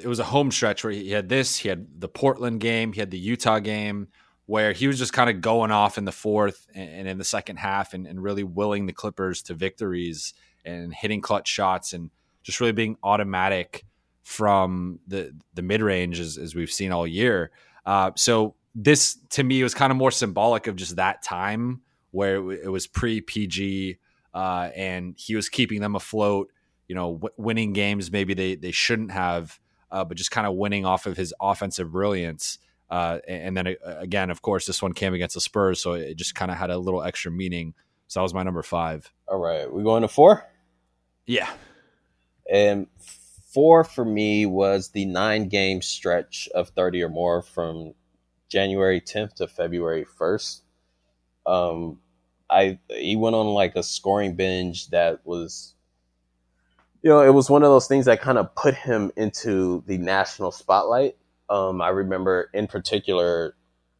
it was a home stretch where he had this, he had the Portland game, he had the Utah game, where he was just kind of going off in the fourth and, in the second half and, and really willing the Clippers to victories and hitting clutch shots and just really being automatic from the the mid range as, as we've seen all year. Uh, so this to me was kind of more symbolic of just that time where it, it was pre PG uh, and he was keeping them afloat. You know, w- winning games maybe they they shouldn't have, uh, but just kind of winning off of his offensive brilliance. Uh, and then uh, again, of course, this one came against the Spurs, so it just kind of had a little extra meaning. So that was my number five. All right, we going to four. Yeah, and four for me was the nine game stretch of thirty or more from January 10th to February 1st. Um, I he went on like a scoring binge that was you know, it was one of those things that kind of put him into the national spotlight um, I remember in particular,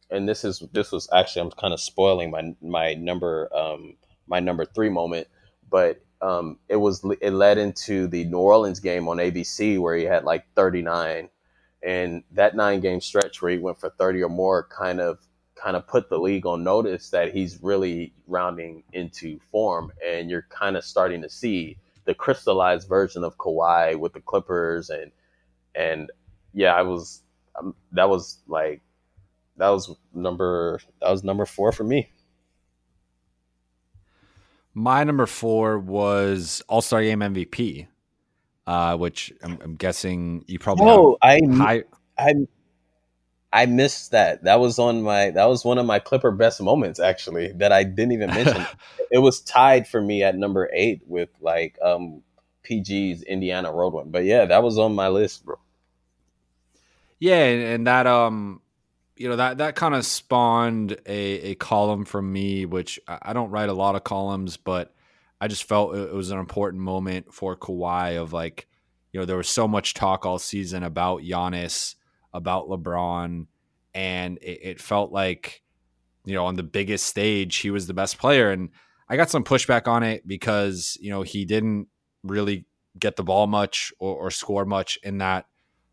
and this is this was actually I'm kind of spoiling my my number um, my number three moment, but um, it was it led into the New Orleans game on ABC where he had like 39, and that nine game stretch where he went for 30 or more kind of kind of put the league on notice that he's really rounding into form, and you're kind of starting to see the crystallized version of Kawhi with the Clippers. And and yeah, I was um, that was like that was number that was number four for me. My number four was All Star Game MVP, uh, which I'm, I'm, guessing you probably. Oh, I high- I I missed that. That was on my that was one of my Clipper best moments actually that I didn't even mention. it was tied for me at number eight with like um PG's Indiana Road one. But yeah, that was on my list, bro. Yeah, and, and that um you know that that kind of spawned a, a column from me, which I don't write a lot of columns, but I just felt it was an important moment for Kawhi of like, you know, there was so much talk all season about Giannis, about LeBron, and it, it felt like, you know, on the biggest stage, he was the best player. And I got some pushback on it because, you know, he didn't really get the ball much or, or score much in that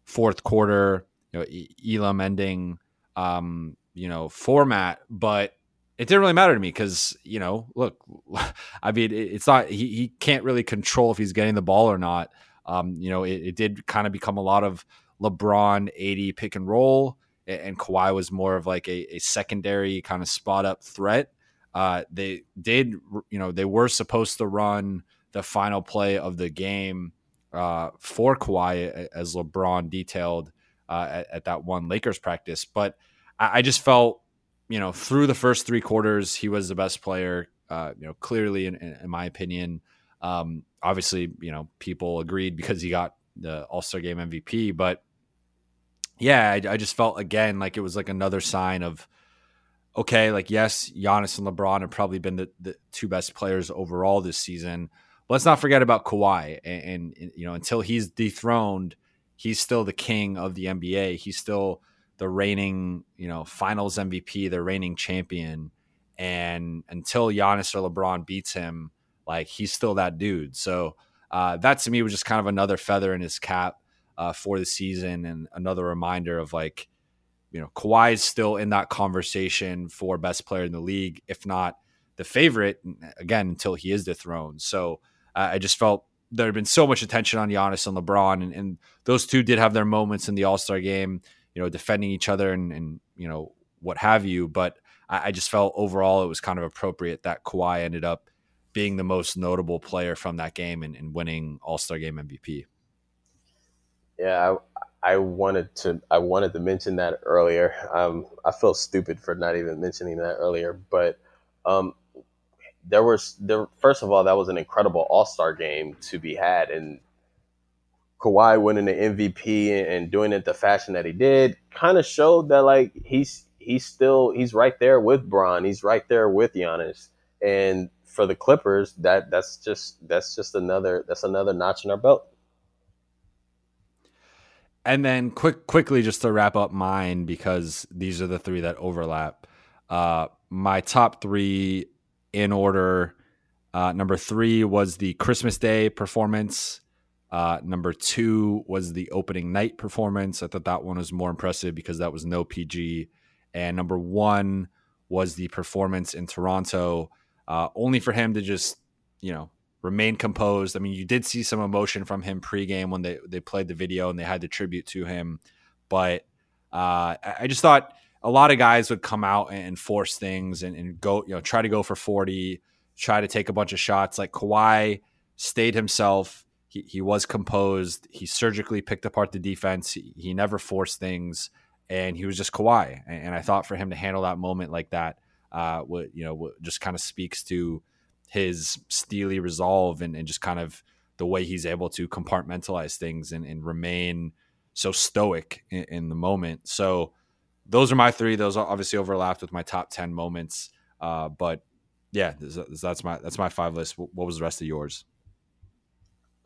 fourth quarter you know Elam ending um, you know format, but it didn't really matter to me because you know look, I mean it's not he, he can't really control if he's getting the ball or not. Um, you know it, it did kind of become a lot of LeBron AD pick and roll, and Kawhi was more of like a, a secondary kind of spot up threat. Uh, they did, you know, they were supposed to run the final play of the game uh, for Kawhi, as LeBron detailed uh, at, at, that one Lakers practice. But I, I, just felt, you know, through the first three quarters, he was the best player. Uh, you know, clearly, in, in my opinion. Um, obviously, you know, people agreed because he got the All Star Game MVP. But yeah, I, I just felt again like it was like another sign of okay, like yes, Giannis and LeBron have probably been the, the two best players overall this season. Let's not forget about Kawhi, and, and you know until he's dethroned, he's still the king of the NBA. He's still the reigning, you know, Finals MVP, the reigning champion. And until Giannis or LeBron beats him, like he's still that dude. So uh, that to me was just kind of another feather in his cap uh, for the season and another reminder of like, you know, Kawhi is still in that conversation for best player in the league, if not the favorite, again, until he is dethroned. So uh, I just felt there had been so much attention on Giannis and LeBron, and, and those two did have their moments in the All Star game you know, defending each other and, and you know, what have you. But I, I, just felt overall it was kind of appropriate that Kawhi ended up being the most notable player from that game and, and winning All Star Game MVP. Yeah, I, I, wanted to I wanted to mention that earlier. Um, I feel stupid for not even mentioning that earlier, but um, there was there. First of all, that was an incredible All Star game to be had, and Kawhi winning the MVP and doing it the fashion that he did kind of showed that like he's he's still he's right there with Bron. He's right there with Giannis. And for the Clippers, that that's just that's just another that's another notch in our belt. And then quick quickly just to wrap up mine because these are the three that overlap. Uh, my top three in order. Uh, number three was the Christmas Day performance uh, number two was the opening night performance. I thought that one was more impressive because that was no PG. And number one was the performance in Toronto, uh, only for him to just, you know, remain composed. I mean, you did see some emotion from him pregame when they, they played the video and they had the tribute to him. But uh, I just thought a lot of guys would come out and force things and, and go, you know, try to go for 40, try to take a bunch of shots. Like Kawhi stayed himself he, he was composed. He surgically picked apart the defense. He, he never forced things, and he was just Kawhi. And, and, I thought for him to handle that moment like that, uh, what you know, just kind of speaks to his steely resolve and, and just kind of the way he's able to compartmentalize things and, and remain so stoic in, in, the moment. So those are my three. Those obviously overlapped with my top ten moments. Uh, but yeah, that's my that's my five list. What was the rest of yours?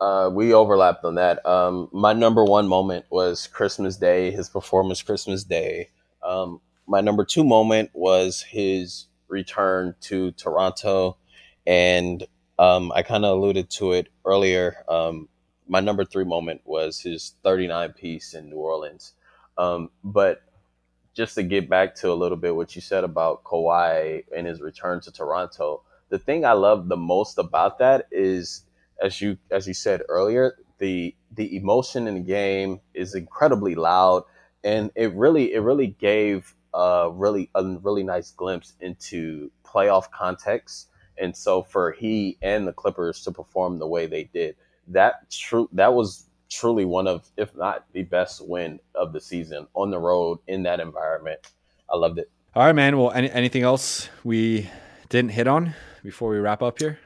Uh, we overlapped on that. Um, my number one moment was Christmas Day, his performance Christmas Day. Um, my number two moment was his return to Toronto, and um, I kind of alluded to it earlier. Um, my number three moment was his 39 piece in New Orleans. Um, but just to get back to a little bit what you said about Kawhi and his return to Toronto, the thing I love the most about that is as you as you said earlier, the the emotion in the game is incredibly loud, and it really it really gave a really a really nice glimpse into playoff context. And so for he and the Clippers to perform the way they did, that true that was truly one of, if not the best win of the season on the road in that environment. I loved it. All right, man. Well, any, anything else we didn't hit on before we wrap up here?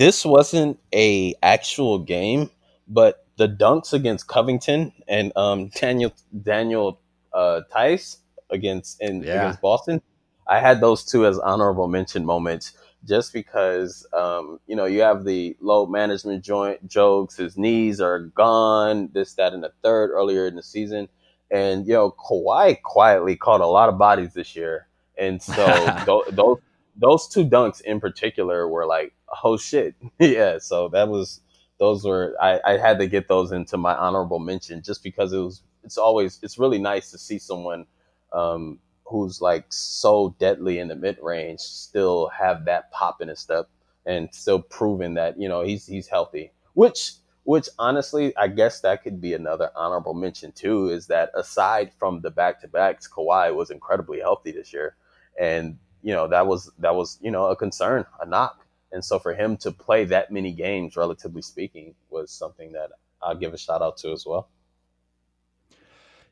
this wasn't a actual game, but the dunks against Covington and um, Daniel Daniel uh, Theis against in, yeah. against Boston, I had those two as honorable mention moments just because um, you know you have the load management joint jokes, his knees are gone, this, that, and the third earlier in the season, and you know Kawhi quietly caught a lot of bodies this year, and so th- those those two dunks in particular were like oh shit. Yeah so that was those were I, I had to get those into my honorable mention just because it was it's always it's really nice to see someone um, who's like so deadly in the mid range still have that pop in his step and still proving that you know he's he's healthy which which honestly I guess that could be another honorable mention too is that aside from the back to backs Kawhi was incredibly healthy this year and you know that was that was you know a concern a knock and so for him to play that many games, relatively speaking, was something that I'll give a shout out to as well.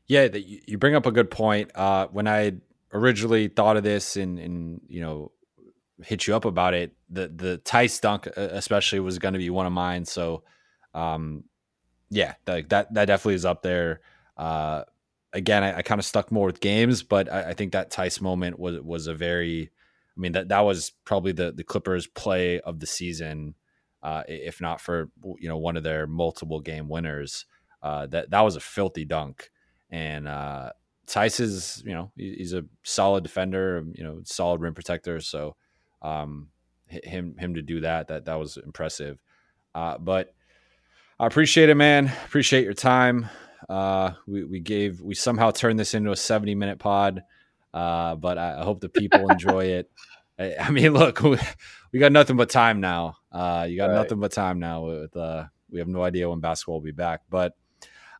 Yeah, you bring up a good point. Uh, when I originally thought of this and, and you know hit you up about it, the the Theis dunk uh, especially was going to be one of mine. So, um, yeah, that that that definitely is up there. Uh, again, I, I kind of stuck more with games, but I, I, think that Theis moment was was a very, I mean that that was probably the the Clippers play of the season, uh, if not for you know one of their multiple game winners. Uh, that that was a filthy dunk, and Theis is you know he's a solid defender, you know solid rim protector. So um, him him to do that that that was impressive. Uh, but I appreciate it, man. Appreciate your time. Uh, we we gave we somehow turned this into a seventy minute pod, uh, but I, I hope the people enjoy it. I, I, mean, look, we, we, got nothing but time now. Uh, you got right. nothing but time now. With uh, we have no idea when basketball will be back, but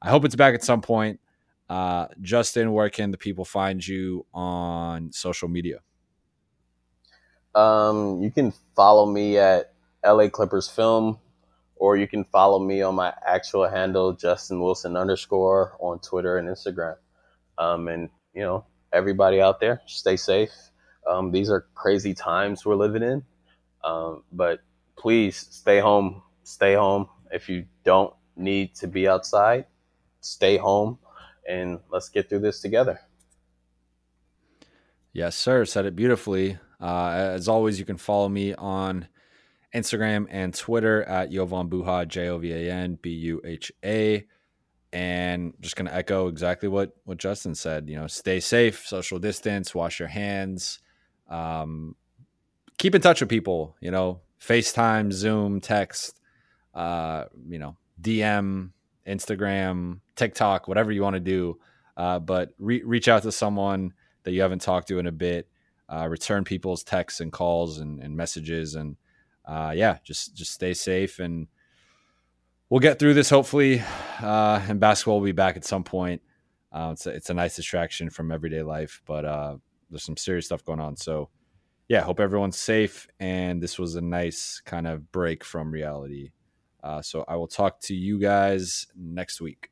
I hope it's back at some point. Uh, Justin, where can the people find you on social media? Um, you can follow me at LA Clippers Film, or you can follow me on my actual handle, Justin Wilson underscore, on Twitter and Instagram. Um, and you know, everybody out there, stay safe. Um, these are crazy times we're living in, um, but please stay home. Stay home. If you don't need to be outside, stay home and let's get through this together. Yes, sir. Said it beautifully. Uh, as always, you can follow me on Instagram and Twitter at Jovan Buha, J O V A N B U H A. And just going to echo exactly what, what Justin said. You know, stay safe, social distance, wash your hands, um, keep in touch with people, you know, FaceTime, Zoom, text, uh, you know, DM, Instagram, TikTok, whatever you want to do. Uh, but re- reach out to someone that you haven't talked to in a bit. Uh, return people's texts and calls and, and messages, and uh, yeah, just just stay safe, and we'll get through this hopefully. Uh, and basketball will be back at some point. Uh, it's a, it's a nice distraction from everyday life, but uh, there's some serious stuff going on. So yeah, hope everyone's safe, and this was a nice kind of break from reality. Uh, so I will talk to you guys next week.